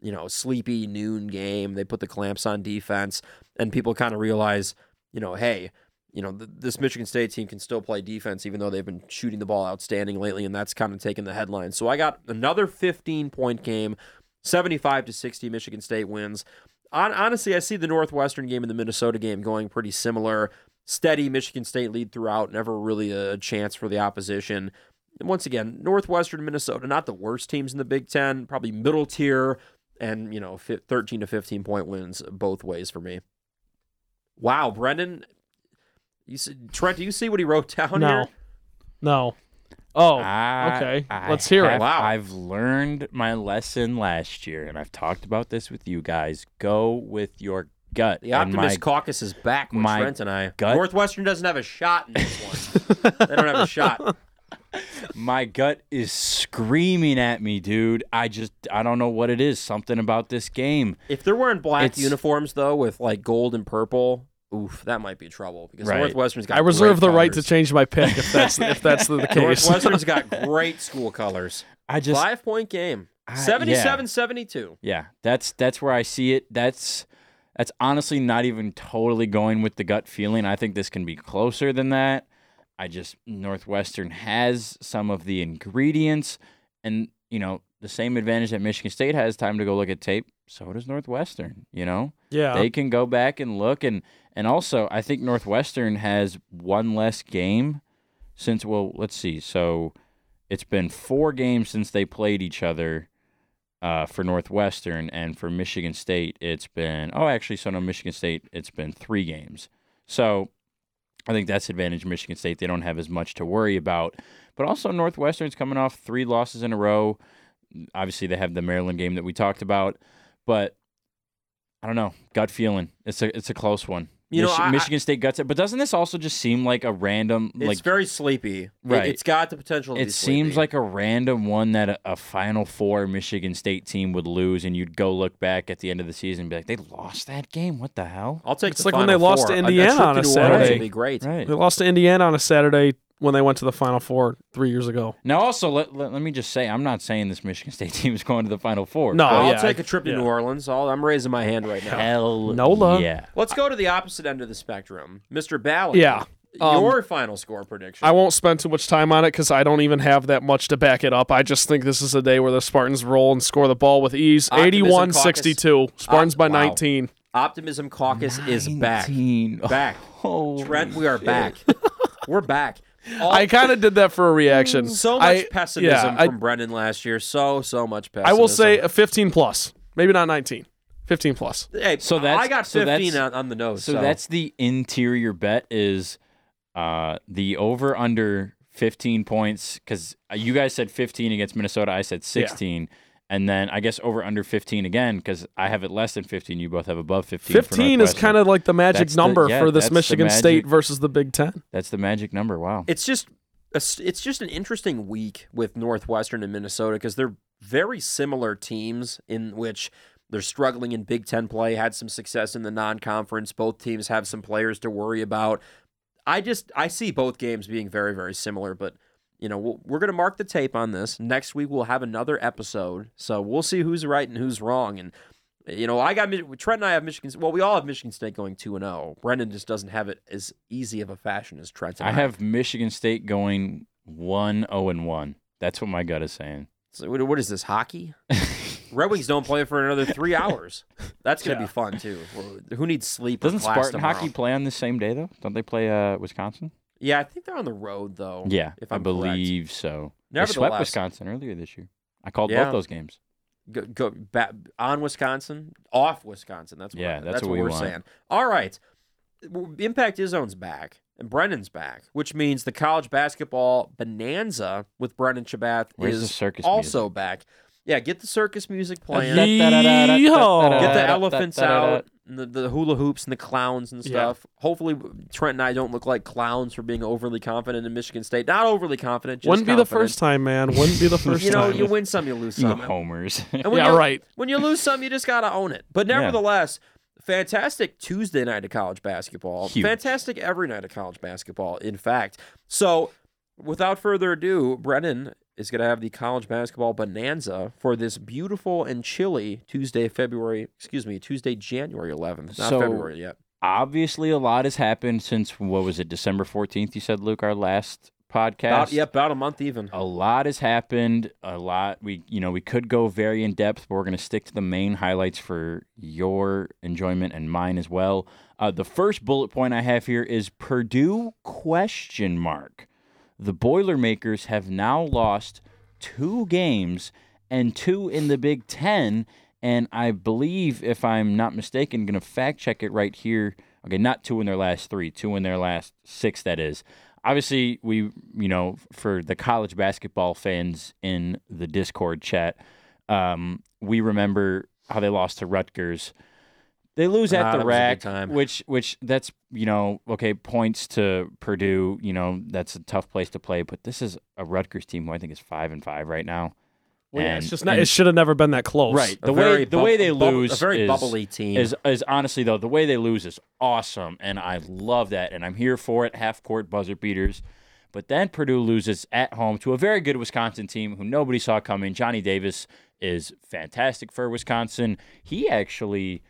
you know, sleepy noon game. They put the clamps on defense and people kind of realize, you know, hey, you know, th- this Michigan State team can still play defense even though they've been shooting the ball outstanding lately and that's kind of taken the headlines. So I got another 15 point game, 75 to 60 Michigan State wins. Hon- honestly, I see the Northwestern game and the Minnesota game going pretty similar. steady Michigan State lead throughout, never really a chance for the opposition. And once again, Northwestern, Minnesota, not the worst teams in the Big Ten, probably middle tier, and you know, 13 to 15 point wins both ways for me. Wow, Brendan, you see, Trent, do you see what he wrote (laughs) down No. here? No. Oh, I- okay. I Let's hear it. Wow. I've learned my lesson last year, and I've talked about this with you guys. Go with your gut. The Optimist my, Caucus is back with my Trent and I. gut- Northwestern doesn't have a shot in this (laughs) one. they don't have a shot. (laughs) my gut is screaming at me, dude. I just I don't know what it is. Something about this game. If they're wearing black It's- uniforms though, with like gold and purple, oof, that might be trouble because Right. Northwestern's got. I reserve great the right to change my pick if that's if (laughs) that's the, the case. Northwestern's got (laughs) great school colors. I just Five point game. I- 77 72. Yeah, that's that's where I see it. That's that's honestly not even totally going with the gut feeling. I think this can be closer than that. I just Northwestern has some of the ingredients and you know, the same advantage that Michigan State has time to go look at tape, so does Northwestern, you know? yeah. They can go back and look and and also I think Northwestern has one less game since well, let's see. So it's been 4 games since they played each other uh, for Northwestern and for Michigan State it's been oh actually so no Michigan State it's been 3 games. So I think that's advantage Michigan State. They don't have as much to worry about. But also Northwestern's coming off 3 losses in a row. Obviously they have the Maryland game that we talked about, but I don't know. Gut feeling. It's a it's a close one. You know, I- I- Michigan State guts it, but doesn't this also just seem like a random It's like very sleepy. It- Right. it's got the potential to be it seems sleepy. like a random one that a, a Final Four Michigan State team would lose, and you'd go look back at the end of the season and be like, they lost that game. What the hell? I'll take It's the like when Final they lost Four. to A- a Indiana on a New Orleans Saturday. would be great. Right. They lost to Indiana on a Saturday when they went to the Final Four three years ago. Now, also, let, let, let me just say, I'm not saying this Michigan (laughs) State team is going to the Final Four. No, but I'll yeah, take I- a trip to yeah. New Orleans. I'll, I'm raising my hand right now. Hell Nola. yeah. Let's go to the opposite end of the spectrum. Mr. Ballard. Yeah. Um, Your final score prediction. I won't spend too much time on it because I don't even have that much to back it up. I just think this is a day where the Spartans roll and score the ball with ease. Optimism 81 62. Spartans Op- by wow. 19. Optimism Caucus is back. Back. (laughs) Oh, Trent, we are back. (laughs) We're back. All- I kind of did that for a reaction. so much I- pessimism yeah, I- from Brendan last year. So so much pessimism. I will say a 15 plus. Maybe not 19. 15 plus. Hey, So that's- I got so 15 that's- on, on the nose. So, that's the interior bet is uh, the over under 15 points because you guys said 15 against Minnesota. I said 16. And then I guess over under 15 again because I have it less than 15. You both have above 15. for 15 is kind of like the magic That's the- number yeah, for this that's the Michigan State versus the Big Ten. That's the magic number. Wow. it's just a s- it's just an interesting week with Northwestern and Minnesota because they're very similar teams in which they're struggling in Big Ten play, had some success in the non-conference. Both teams have some players to worry about. I just I see both games being very very similar, but you know we'll, we're gonna mark the tape on this. Next week we'll have another episode, so we'll see who's right and who's wrong. And you know I got Trent and I have Michigan. Well, we all have Michigan State going two and zero. Brendan just doesn't have it as easy of a fashion as Trent. And I have Michigan State going 1 0 and 1. That's what my gut is saying. So what, what is this hockey? (laughs) Red Wings don't play for another three (laughs) hours. That's gonna Yeah. be fun too. Who needs sleep? Doesn't Spartan tomorrow? hockey play on the same day though? Don't they play uh, Wisconsin? Yeah, I think they're on the road though. Yeah, if I I'm correct. believe so. They swept Wisconsin earlier this year. I called Yeah. both those games. Go, go back on Wisconsin, off Wisconsin. That's what, Yeah, I- that's that's what what, we we're want. saying. All right, Impact Izzone's back and Brendan's back, which means the college basketball bonanza with Brendan Shabath Where's is circus also back. Yeah, get the circus music playing. Yeehaw. Get the elephants out, and the, the hula hoops and the clowns and Yeah. stuff. Hopefully, Trent and I don't look like clowns for being overly confident in Michigan State. Not overly confident. Just Wouldn't be the first time, man. Wouldn't be the (laughs) first You know, time. you win some, you lose You some. homers. And (laughs) yeah, you, right. When you lose some, you just gotta own it. But Yeah. nevertheless, fantastic Tuesday night of college basketball. Huge. Fantastic every night of college basketball. In fact, so without further ado, Brennan is gonna have the college basketball bonanza for this beautiful and chilly Tuesday, February. Excuse me, Tuesday, January 11th. Not So- February yet. Obviously, a lot has happened since what was it, December fourteenth? You said, Luke, our last podcast. About, yeah, about a month even. A lot has happened. A lot we you know we could go very in depth, but we're going to stick to the main highlights for your enjoyment and mine as well. Uh, the first bullet point I have here is Purdue question mark. The Boilermakers have now lost two games and two in the Big Ten, and I believe, if I'm not mistaken, going to fact check it right here. Okay, not two in their last three, two in their last six. That is obviously we you know for the college basketball fans in the discord chat um, we remember how they lost to rutgers they lose Ah, at that the was a good rack time. which which that's you know okay points to purdue you know that's a tough place to play but this is a rutgers team who i think is five and five right now Well, yeah, it's just not, and- it should have never been that close. Right. A The way very the way they bub- bub- lose a very is, bubbly team. is is honestly though the way they lose is awesome, and I love that, and I'm here for it. Half court buzzer beaters, but then Purdue loses at home to a very good Wisconsin team who nobody saw coming. Johnny Davis is fantastic for Wisconsin. He actually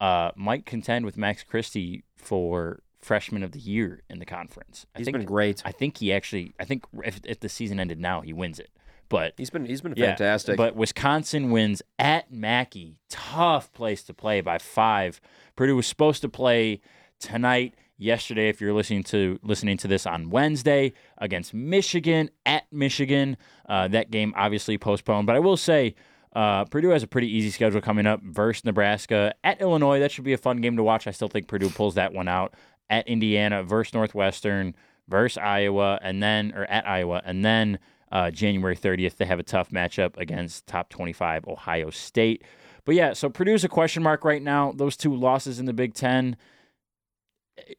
uh, might contend with Max Christie for freshman of the year in the conference. I He's think been great. I think he actually I think if if the season ended now he wins it, but He's been he's been yeah, fantastic. But Wisconsin wins at Mackey. Tough place to play by five. Purdue was supposed to play tonight, yesterday, if you're listening to listening to this on Wednesday, against Michigan at Michigan. Uh, that game obviously postponed. But I will say uh, Purdue has a pretty easy schedule coming up versus Nebraska. At Illinois, that should be a fun game to watch. I still think Purdue pulls that one out. At Indiana versus Northwestern versus Iowa, and then or at Iowa, and then uh, January 30th they have a tough matchup against top 25 Ohio State. But yeah, so Purdue's a question mark right now. Those two losses in the Big Ten,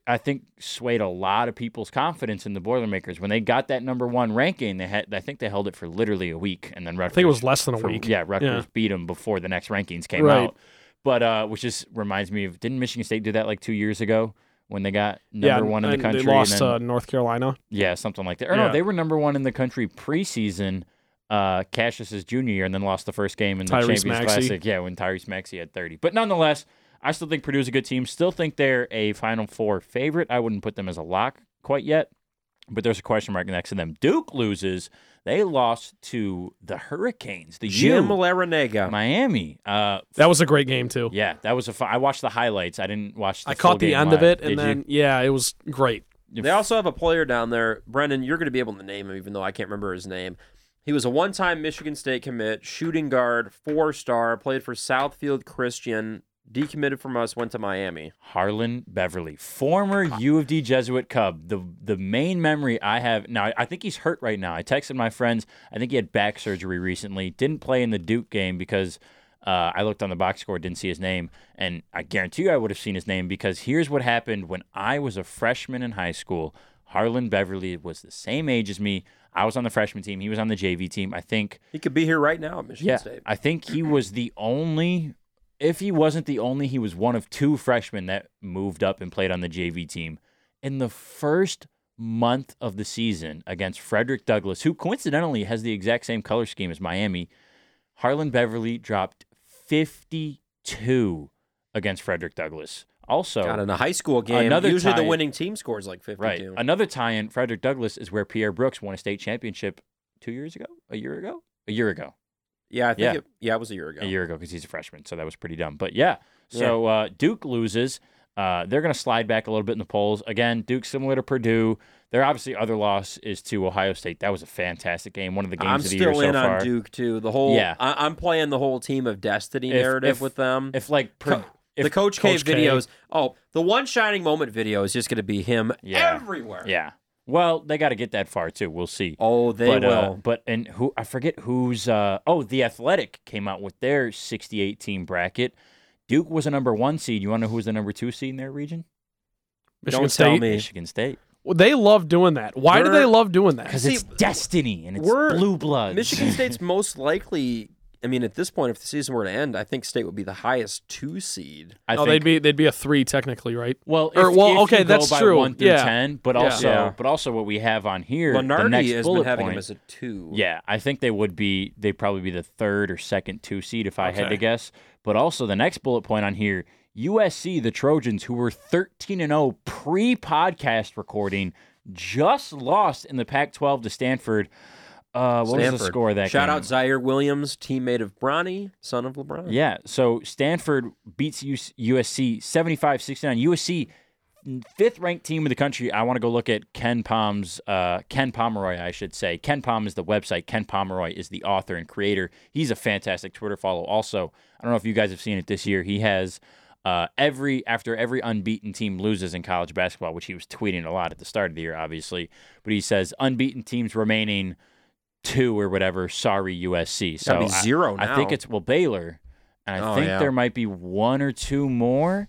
I think, swayed a lot of people's confidence in the Boilermakers when they got that number one ranking. They had, I think, they held it for literally a week, and then Rutgers. I think it was less than a for- week. Yeah, Rutgers Yeah. beat them before the next rankings came Right. out. But uh, which just reminds me of didn't Michigan State do that like two years ago when they got number yeah, one in the country? They lost then, to North Carolina. yeah, something like that. Or no, they were number one in the country preseason. Uh, Cassius's junior year, and then lost the first game in the Tyrese Champions Maxey. Classic. Yeah, when Tyrese Maxey had 30. But nonetheless, I still think Purdue's a good team. Still think they're a Final Four favorite. I wouldn't put them as a lock quite yet, but there's a question mark next to them. Duke loses. They lost to the Hurricanes. The Jim U, Larrañaga. Miami. Uh, That was a great game too. yeah, that was a fun. I watched the highlights. I didn't watch. The I full caught the game end of it, and Did you? then yeah, it was great. They also have a player down there, Brendan. You're going to be able to name him, even though I can't remember his name. He was a one-time Michigan State commit, shooting guard, four-star, played for Southfield Christian, decommitted from us, went to Miami. Harlond Beverly, former U of D Jesuit Cub. The the main memory I have now, I- think he's hurt right now. I texted my friends. I think he had back surgery recently. Didn't play in the Duke game because uh, I looked on the box score, didn't see his name, and I guarantee you I would have seen his name because here's what happened when I was a freshman in high school. Harlond Beverly was the same age as me. I was on the freshman team. He was on the JV team. I think He could be here right now at Michigan yeah, State. I think he was the only. If he wasn't the only, he was one of two freshmen that moved up and played on the JV team. In the first month of the season against Frederick Douglass, who coincidentally has the exact same color scheme as Miami, Harlond Beverly dropped 52 against Frederick Douglass. Also, Got in a high school game. Another usually the winning team scores like 52. right. Another tie in Frederick Douglass is where Pierre Brooks won a state championship two years ago, a year ago, a year ago. Yeah, I think Yeah. It, yeah, it was a year ago. a year ago because he's a freshman, so that was pretty dumb. But yeah, so uh, Duke loses. Uh, they're going to slide back a little bit in the polls. Again, Duke similar to Purdue. Their obviously other loss is to Ohio State. That was a fantastic game. One of the games I'm of the year still so in on Duke too. The whole Yeah. I, I'm playing the whole team of destiny If- narrative if- with them. If like Co- if, the Coach, Coach K. videos. Oh, the one shining moment video is just going to be him Yeah. everywhere. yeah. Well, they got to get that far too. We'll see. Oh, they but, will. Uh, but and who I forget who's uh oh the Athletic came out with their 68 team bracket. Duke was a number one seed. You want to know who was the number two seed in their region? Michigan Don't State. tell me. Michigan State. Well, they love doing that. Why do We're- they love doing that? Because it's destiny and it's blue blood. Michigan State's (laughs) most likely. I mean, at this point, if the season were to end, I think State would be the highest two seed. I no, think, they'd be they'd be a three technically, right? Well, Or- well, if you okay, go that's by true. One through Yeah. ten, but Yeah. also, Yeah. but also what we have on here, the Lunardi next has bullet been having point. him as a two. yeah, I think they would be. They'd probably be the third or second two seed if I had to guess. But also the next bullet point on here, USC, the Trojans, who were thirteen and zero pre-podcast recording, just lost in the Pac-12 to Stanford. Uh, what was the score that Shout game? out Ziaire Williams, teammate of Bronny, son of LeBron. Yeah, so Stanford beats USC 75-69. USC fifth ranked team in the country. I want to go look at KenPom's uh, Ken Pomeroy, I should say. Ken Palm is the website. Ken Pomeroy is the author and creator. He's a fantastic Twitter follow. Also, I don't know if you guys have seen it this year. He has uh, every after every unbeaten team loses in college basketball, which he was tweeting a lot at the start of the year, obviously. But he says unbeaten teams remaining two or whatever. Sorry, USC. So I- zero I, now. think it's well Baylor, and I Oh, think yeah. there might be one or two more.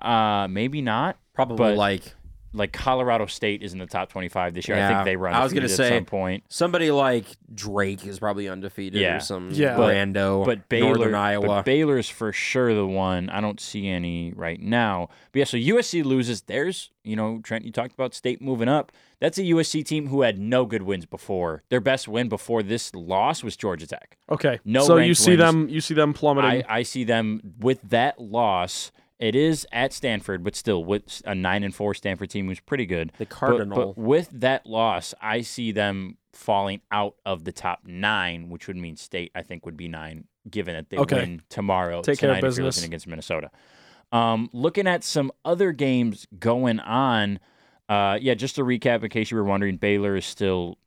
Uh, maybe not. Probably but- like Like Colorado State is in the top twenty-five this year. I think they run. I was gonna say- at some point. somebody like Drake is probably undefeated Yeah. or some Yeah. But- rando. But Baylor, Northern Iowa. but Baylor's for sure the one. I don't see any right now. But yeah, so USC loses. There's, you know, Trent, you talked about state moving up. That's a USC team who had no good wins before. Their best win before this loss was Georgia Tech. Okay. No So you see wins. them. You see them plummeting. I, I see them with that loss. It is at Stanford, but still with a nine and four Stanford team who's pretty good. the Cardinal. But, with that loss, I see them falling out of the top nine, which would mean State. I think would be nine, given that they Okay. win tomorrow Take care of tonight if you're business. against Minnesota. Um, looking at some other games going on. Uh, yeah, just to recap, in case you were wondering, Baylor is still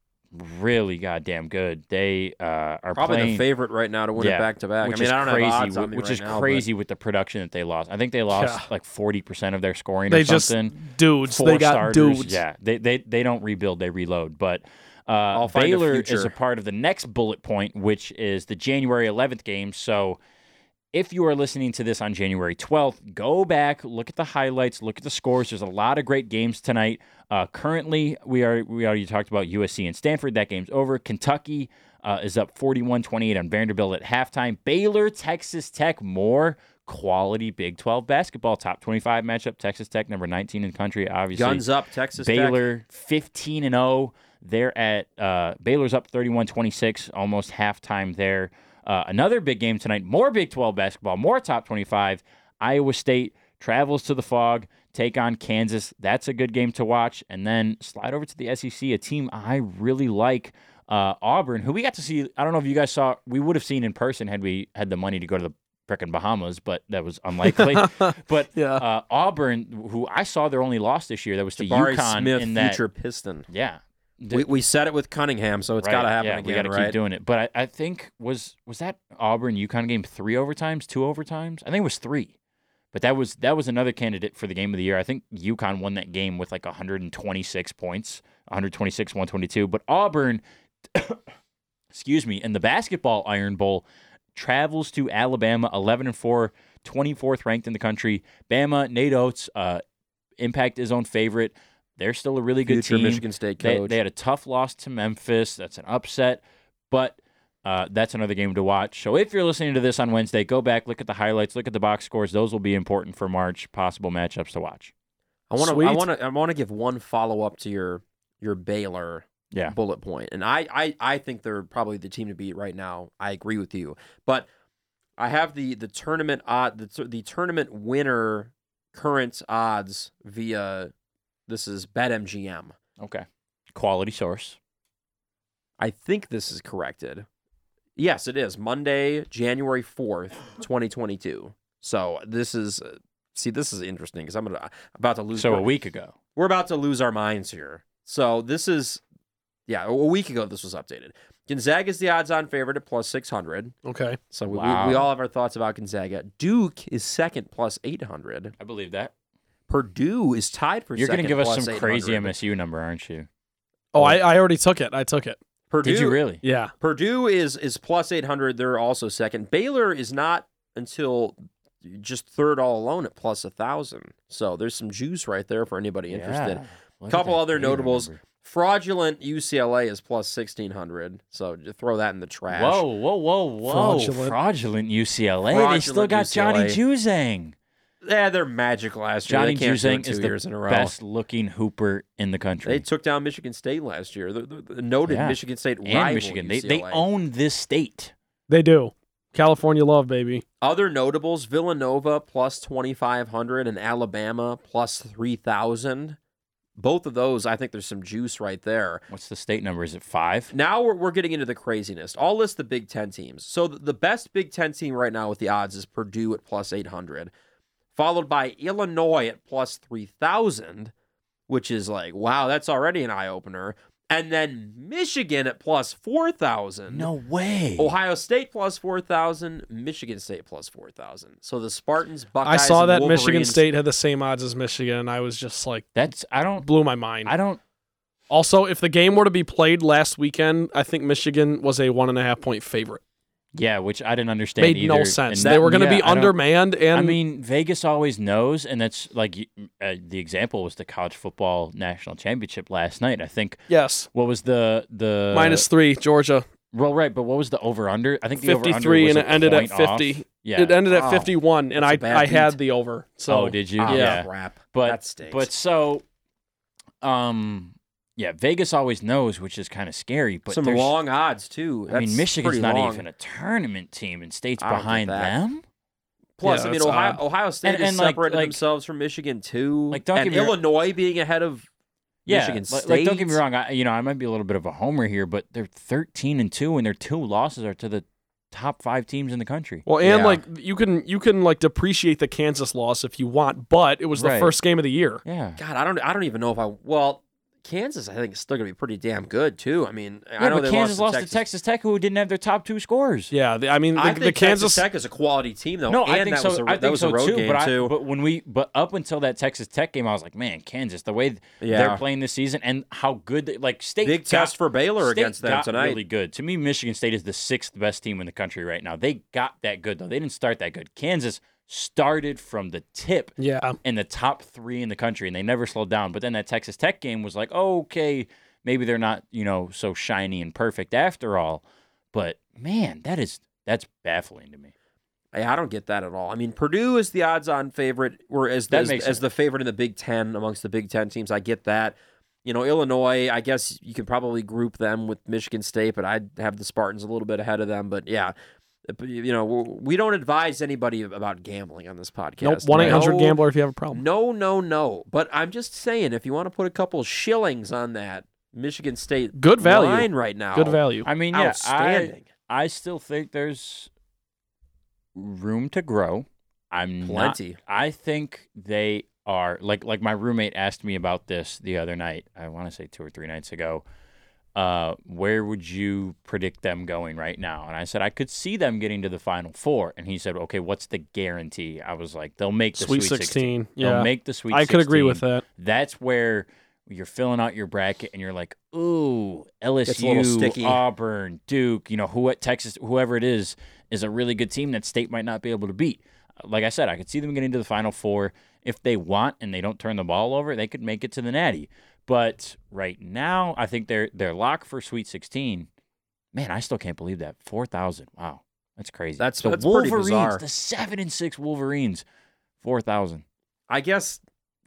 really goddamn good. They uh, are Probably playing the favorite right now to win Yeah, it back to back. I which mean, is I don't crazy, have odds on with- which right is now, but crazy with the production that they lost. I think they lost Yeah. like forty percent of their scoring they or just something. dudes. Four They got starters. dudes. Yeah, they, they they don't rebuild, they reload. But uh, I'll a Baylor is a part of the next bullet point, which is the January 11th game. So. If you are listening to this on January 12th, go back, look at the highlights, look at the scores. There's a lot of great games tonight. Uh, currently, we are we already talked about USC and Stanford. That game's over. Kentucky uh, is up 41-28 on Vanderbilt at halftime. Baylor, Texas Tech, more quality Big 12 basketball. Top 25 matchup. Texas Tech, number 19 in the country, obviously. Guns up, Texas Tech. Baylor 15 and 0. They're at uh, Baylor's up 31-26, almost halftime there. Uh, another big game tonight. More Big 12 basketball. More top 25. Iowa State travels to the Phog, take on Kansas. That's a good game to watch. And then slide over to the SEC, a team I really like. Uh, Auburn, who we got to see. I don't know if you guys saw. We would have seen in person had we had the money to go to the frickin' Bahamas, but that was unlikely. (laughs) but Yeah. uh, Auburn, who I saw their only loss this year, that was to Jabari UConn Smith, in that. future Piston. Yeah, We, we said it with Cunningham, so it's Right, got to happen yeah, again, we got to right? keep doing it. But I, I think was was that Auburn UConn game three overtimes, two overtimes? I think it was three. But that was that was another candidate for the game of the year. I think UConn won that game with like 126 points, 126, 122. But Auburn, (coughs) excuse me, in the basketball Iron Bowl, travels to Alabama, 11 and 4, 24th ranked in the country. Bama, Nate Oats, uh, Impact Izzone favorite. They're still a really good team. Michigan State They, coach. they had a tough loss to Memphis. That's an upset, but uh, that's another game to watch. So if you're listening to this on Wednesday, go back, look at the highlights, look at the box scores. Those will be important for March. Possible matchups to watch. I want to. I want to. I want to give one follow up to your your Baylor Yeah. bullet point, and I, I I think they're probably the team to beat right now. I agree with you, but I have the the tournament odd the the tournament winner current odds via this is BetMGM. Okay. Quality source. I think this is corrected. Yes, it is Monday, January fourth, twenty twenty two. So this is uh, see this is interesting because I'm gonna about to lose. So my- a week ago. we're about to lose our minds here. So this is, yeah, a week ago this was updated. Gonzaga is the odds-on favorite at plus six hundred. Okay. So we, Wow. we, we all have our thoughts about Gonzaga. Duke is second plus eight hundred. I believe that. Purdue is tied for You're going to give us some crazy MSU number, aren't you? Oh, I, I already took it. I took it. Purdue, Did you really? Yeah. Purdue is is plus eight hundred. They're also second. Baylor is not until just third all alone at plus a thousand. So there's some juice right there for anybody interested. Yeah. Couple other notables. number. Fraudulent UCLA is plus sixteen hundred. So just throw that in the trash. Whoa, whoa, whoa, whoa. Fraudulent. Fraudulent, UCLA. they still Fraudulent got Johnny UCLA. Juzang. Yeah, they're magic last year. Johnny they can't do Juzang two is years the in a row. best looking hooper in the country. They took down Michigan State last year. The, the, the noted Yeah. Michigan State and rival Michigan. They, they own this state. They do. California love, baby. Other notables: Villanova plus twenty five hundred and Alabama plus three thousand. both of those, I think there's some juice right there. What's the state number? Is it five? Now we're, we're getting into the craziness. I'll list the Big Ten teams. So the, the best Big Ten team right now with the odds is Purdue at plus 800, followed by Illinois at plus 3,000, which is like, wow, that's already an eye opener. And then Michigan at plus 4,000. No way. Ohio State plus 4,000, Michigan State plus 4,000. So the Spartans, Buckeyes, I saw and that Michigan State had the same odds as Michigan, and I was just like, That's I don't blew my mind. I don't Also, if the game were to be played last weekend, I think Michigan was a one and a half point favorite. Yeah, which I didn't understand Made either. no sense. And they were going to yeah, be I undermanned, and I mean, Vegas always knows, and that's like uh, the example was the college football national championship last night. I think yes, what was the the minus three, Georgia, Well, right, but what was the over under? I think the over fifty under three, was and it ended at point off. fifty. Yeah. It ended at Oh, fifty one, and I I a bad I had the over. So oh, did you? Oh, yeah. crap. But that stinks. but so, um, yeah, Vegas always knows, which is kind of scary. But some there's- long odds too. I mean, That's Michigan's pretty not long. even a tournament team, and states I don't get behind that. them. Plus, Yeah, I mean, that's Ohio, odd. Ohio State And- has and, like- separated like- themselves from Michigan too. Like, don't and get me wrong- Illinois being ahead of Yeah, Michigan like, State. like, don't get me wrong. I, you know, I might be a little bit of a homer here, but they're thirteen and two, and their two losses are to the top five teams in the country. well, and Yeah. like you can you can like depreciate the Kansas loss if you want, but it was the Right. first game of the year. Yeah. God, I don't. I don't even know if I. Well, Kansas, I think is still gonna be pretty damn good too. I mean, I know but they Kansas lost, lost to Texas Tech, who didn't have their top two scores. Yeah, the, I mean the, I the think Kansas. Texas Tech is a quality team though. No, and I think that so. Was a, I that think was so a road too. game but I, too. but when we, but up until that Texas Tech game, I was like, man, Kansas, the way Yeah. they're playing this season and how good, they, like State Big got- test for Baylor State against them got tonight. Really good. To me, Michigan State is the sixth best team in the country right now. They got that good though. They didn't start that good. Kansas started from the tip yeah, in the top three in the country, and they never slowed down. But then that Texas Tech game was like, okay, maybe they're not, you know, so shiny and perfect after all. But man, that is that's baffling to me. I don't get that at all. I mean, Purdue is the odds-on favorite, or as the, as, as the favorite in the Big Ten amongst the Big Ten teams. I get that. You know, Illinois. I guess you could probably group them with Michigan State, but I'd have the Spartans a little bit ahead of them. But yeah, Uh, you know, we don't advise anybody about gambling on this podcast. nope. One eight hundred gambler if you have a problem. No, no, no. But I'm just saying, if you want to put a couple shillings on that Michigan State Good value. line right now, Good value. I mean, yeah, I, outstanding. I still think there's room to grow. I'm not- Plenty. I think they are like like my roommate asked me about this the other night. I want to say two or three nights ago. Uh, where would you predict them going right now? And I said I could see them getting to the final four. And he said, okay, what's the guarantee? I was like, they'll make the Sweet Sweet, 16, They'll yeah. make the Sweet. I could agree with that. That's where you're filling out your bracket and you're like, ooh, a LSU. Auburn, Duke, you know, who at Texas, whoever it is, is a really good team that state might not be able to beat. Like I said, I could see them getting to the final four. If they want and they don't turn the ball over, they could make it to the natty. But right now, I think they're they're locked for Sweet 16. Man, I still can't believe that. 4,000. Wow. That's crazy. That's- the that's Wolverines, the 7 and 6 Wolverines. 4,000. I guess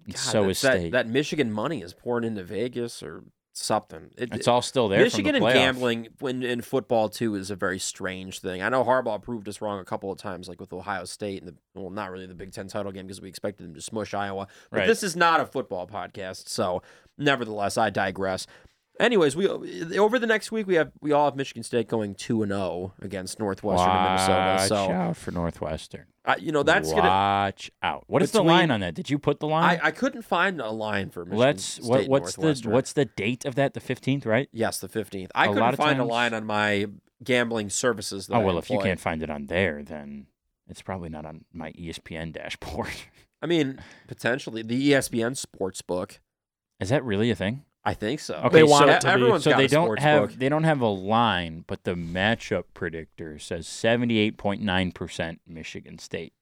God, so is that, state. that Michigan money is pouring into Vegas or something. It, it's all still there Michigan and gambling when in football too is a very strange thing. I know Harbaugh proved us wrong a couple of times, like with Ohio State and the well, not really the Big Ten title game because we expected them to smush Iowa. But Right. this is not a football podcast, so nevertheless, I digress. Anyways, we uh, over the next week we have we all have Michigan State going two and zero against Northwestern and Minnesota. Watch So out for Northwestern. I, you know that's gonna. watch out. What is the line on that? Did you put the line? I, I couldn't find a line for Michigan Let's. State What, what's the what's the date of that? The fifteenth, right? Yes, the fifteenth. I A couldn't find a line on my gambling services. Oh well, if you can't find it on there, then it's probably not on my ESPN dashboard. I mean, potentially the ESPN sports book. is that really a thing? I think so. Okay, They want so it to be. everyone's so got they a don't have book. they don't have a line, but the matchup predictor says seventy eight point nine percent Michigan State.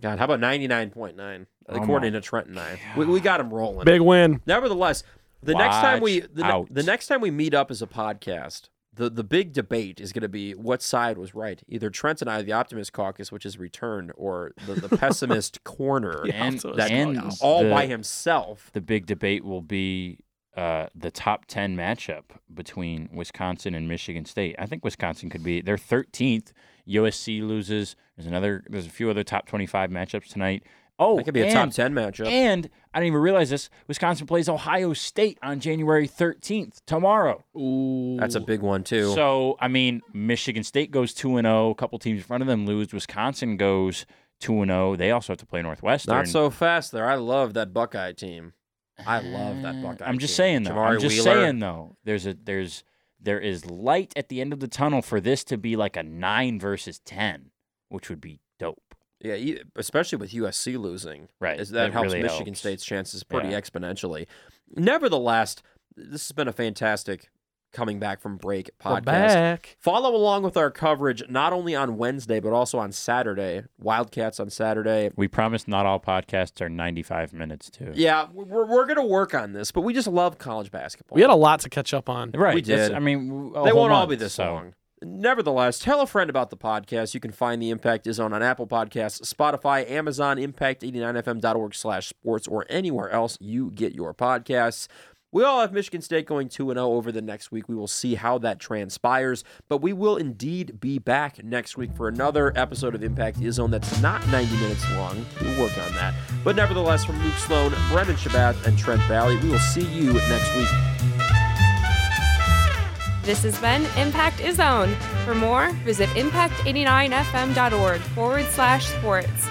God, how about ninety nine point nine Oh according my to Trenton Nine? We, we got them rolling. Big win. Nevertheless, the next time we the, ne- out. the next time we meet up as a podcast, the the big debate is going to be what side was right. Either Trent and I, the optimist caucus, which is returned, or the, the (laughs) pessimist corner and that and all the, by himself. the big debate will be uh, the top 10 matchup between Wisconsin and Michigan State. I think Wisconsin could be, they're 13th USC loses. There's another. There's a few other top 25 matchups tonight. Oh, That could be a top 10 matchup. And I didn't even realize this. Wisconsin plays Ohio State on January 13th tomorrow. Ooh. That's a big one, too. So I mean, Michigan State goes two and zero. A couple teams in front of them lose. Wisconsin goes two and zero. They also have to play Northwestern. Not so fast there. I love that Buckeye team. I love that Buckeye uh, I'm just team. saying though. I'm just Wheeler. saying though. There's a there's there is light at the end of the tunnel for this to be like a nine versus ten, which would be dope. Yeah, especially with USC losing. Right. Is that It helps really Michigan helps. State's chances pretty Yeah. exponentially. Nevertheless, this has been a fantastic coming back from break podcast. back. Follow along with our coverage not only on Wednesday but also on Saturday. Wildcats on Saturday. We promise not all podcasts are 95 minutes too. Yeah, we're, we're going to work on this, but we just love college basketball. We had a lot to catch up on. Right. We that's- did. I mean, they won't all be this so. long. Nevertheless, tell a friend about the podcast. You can find the Impact Izzone on Apple Podcasts, Spotify, Amazon, Impact89fm.org slash sports, or anywhere else you get your podcasts. We all have Michigan State going 2 0 over the next week. We will see how that transpires, but we will indeed be back next week for another episode of Impact Izzone that's not 90 minutes long. We'll work on that. But nevertheless, from Luke Sloan, Brendan Shabath, and Trent Valley, we will see you next week. This has been Impact Izzone. For more, visit impact89fm.org forward slash sports.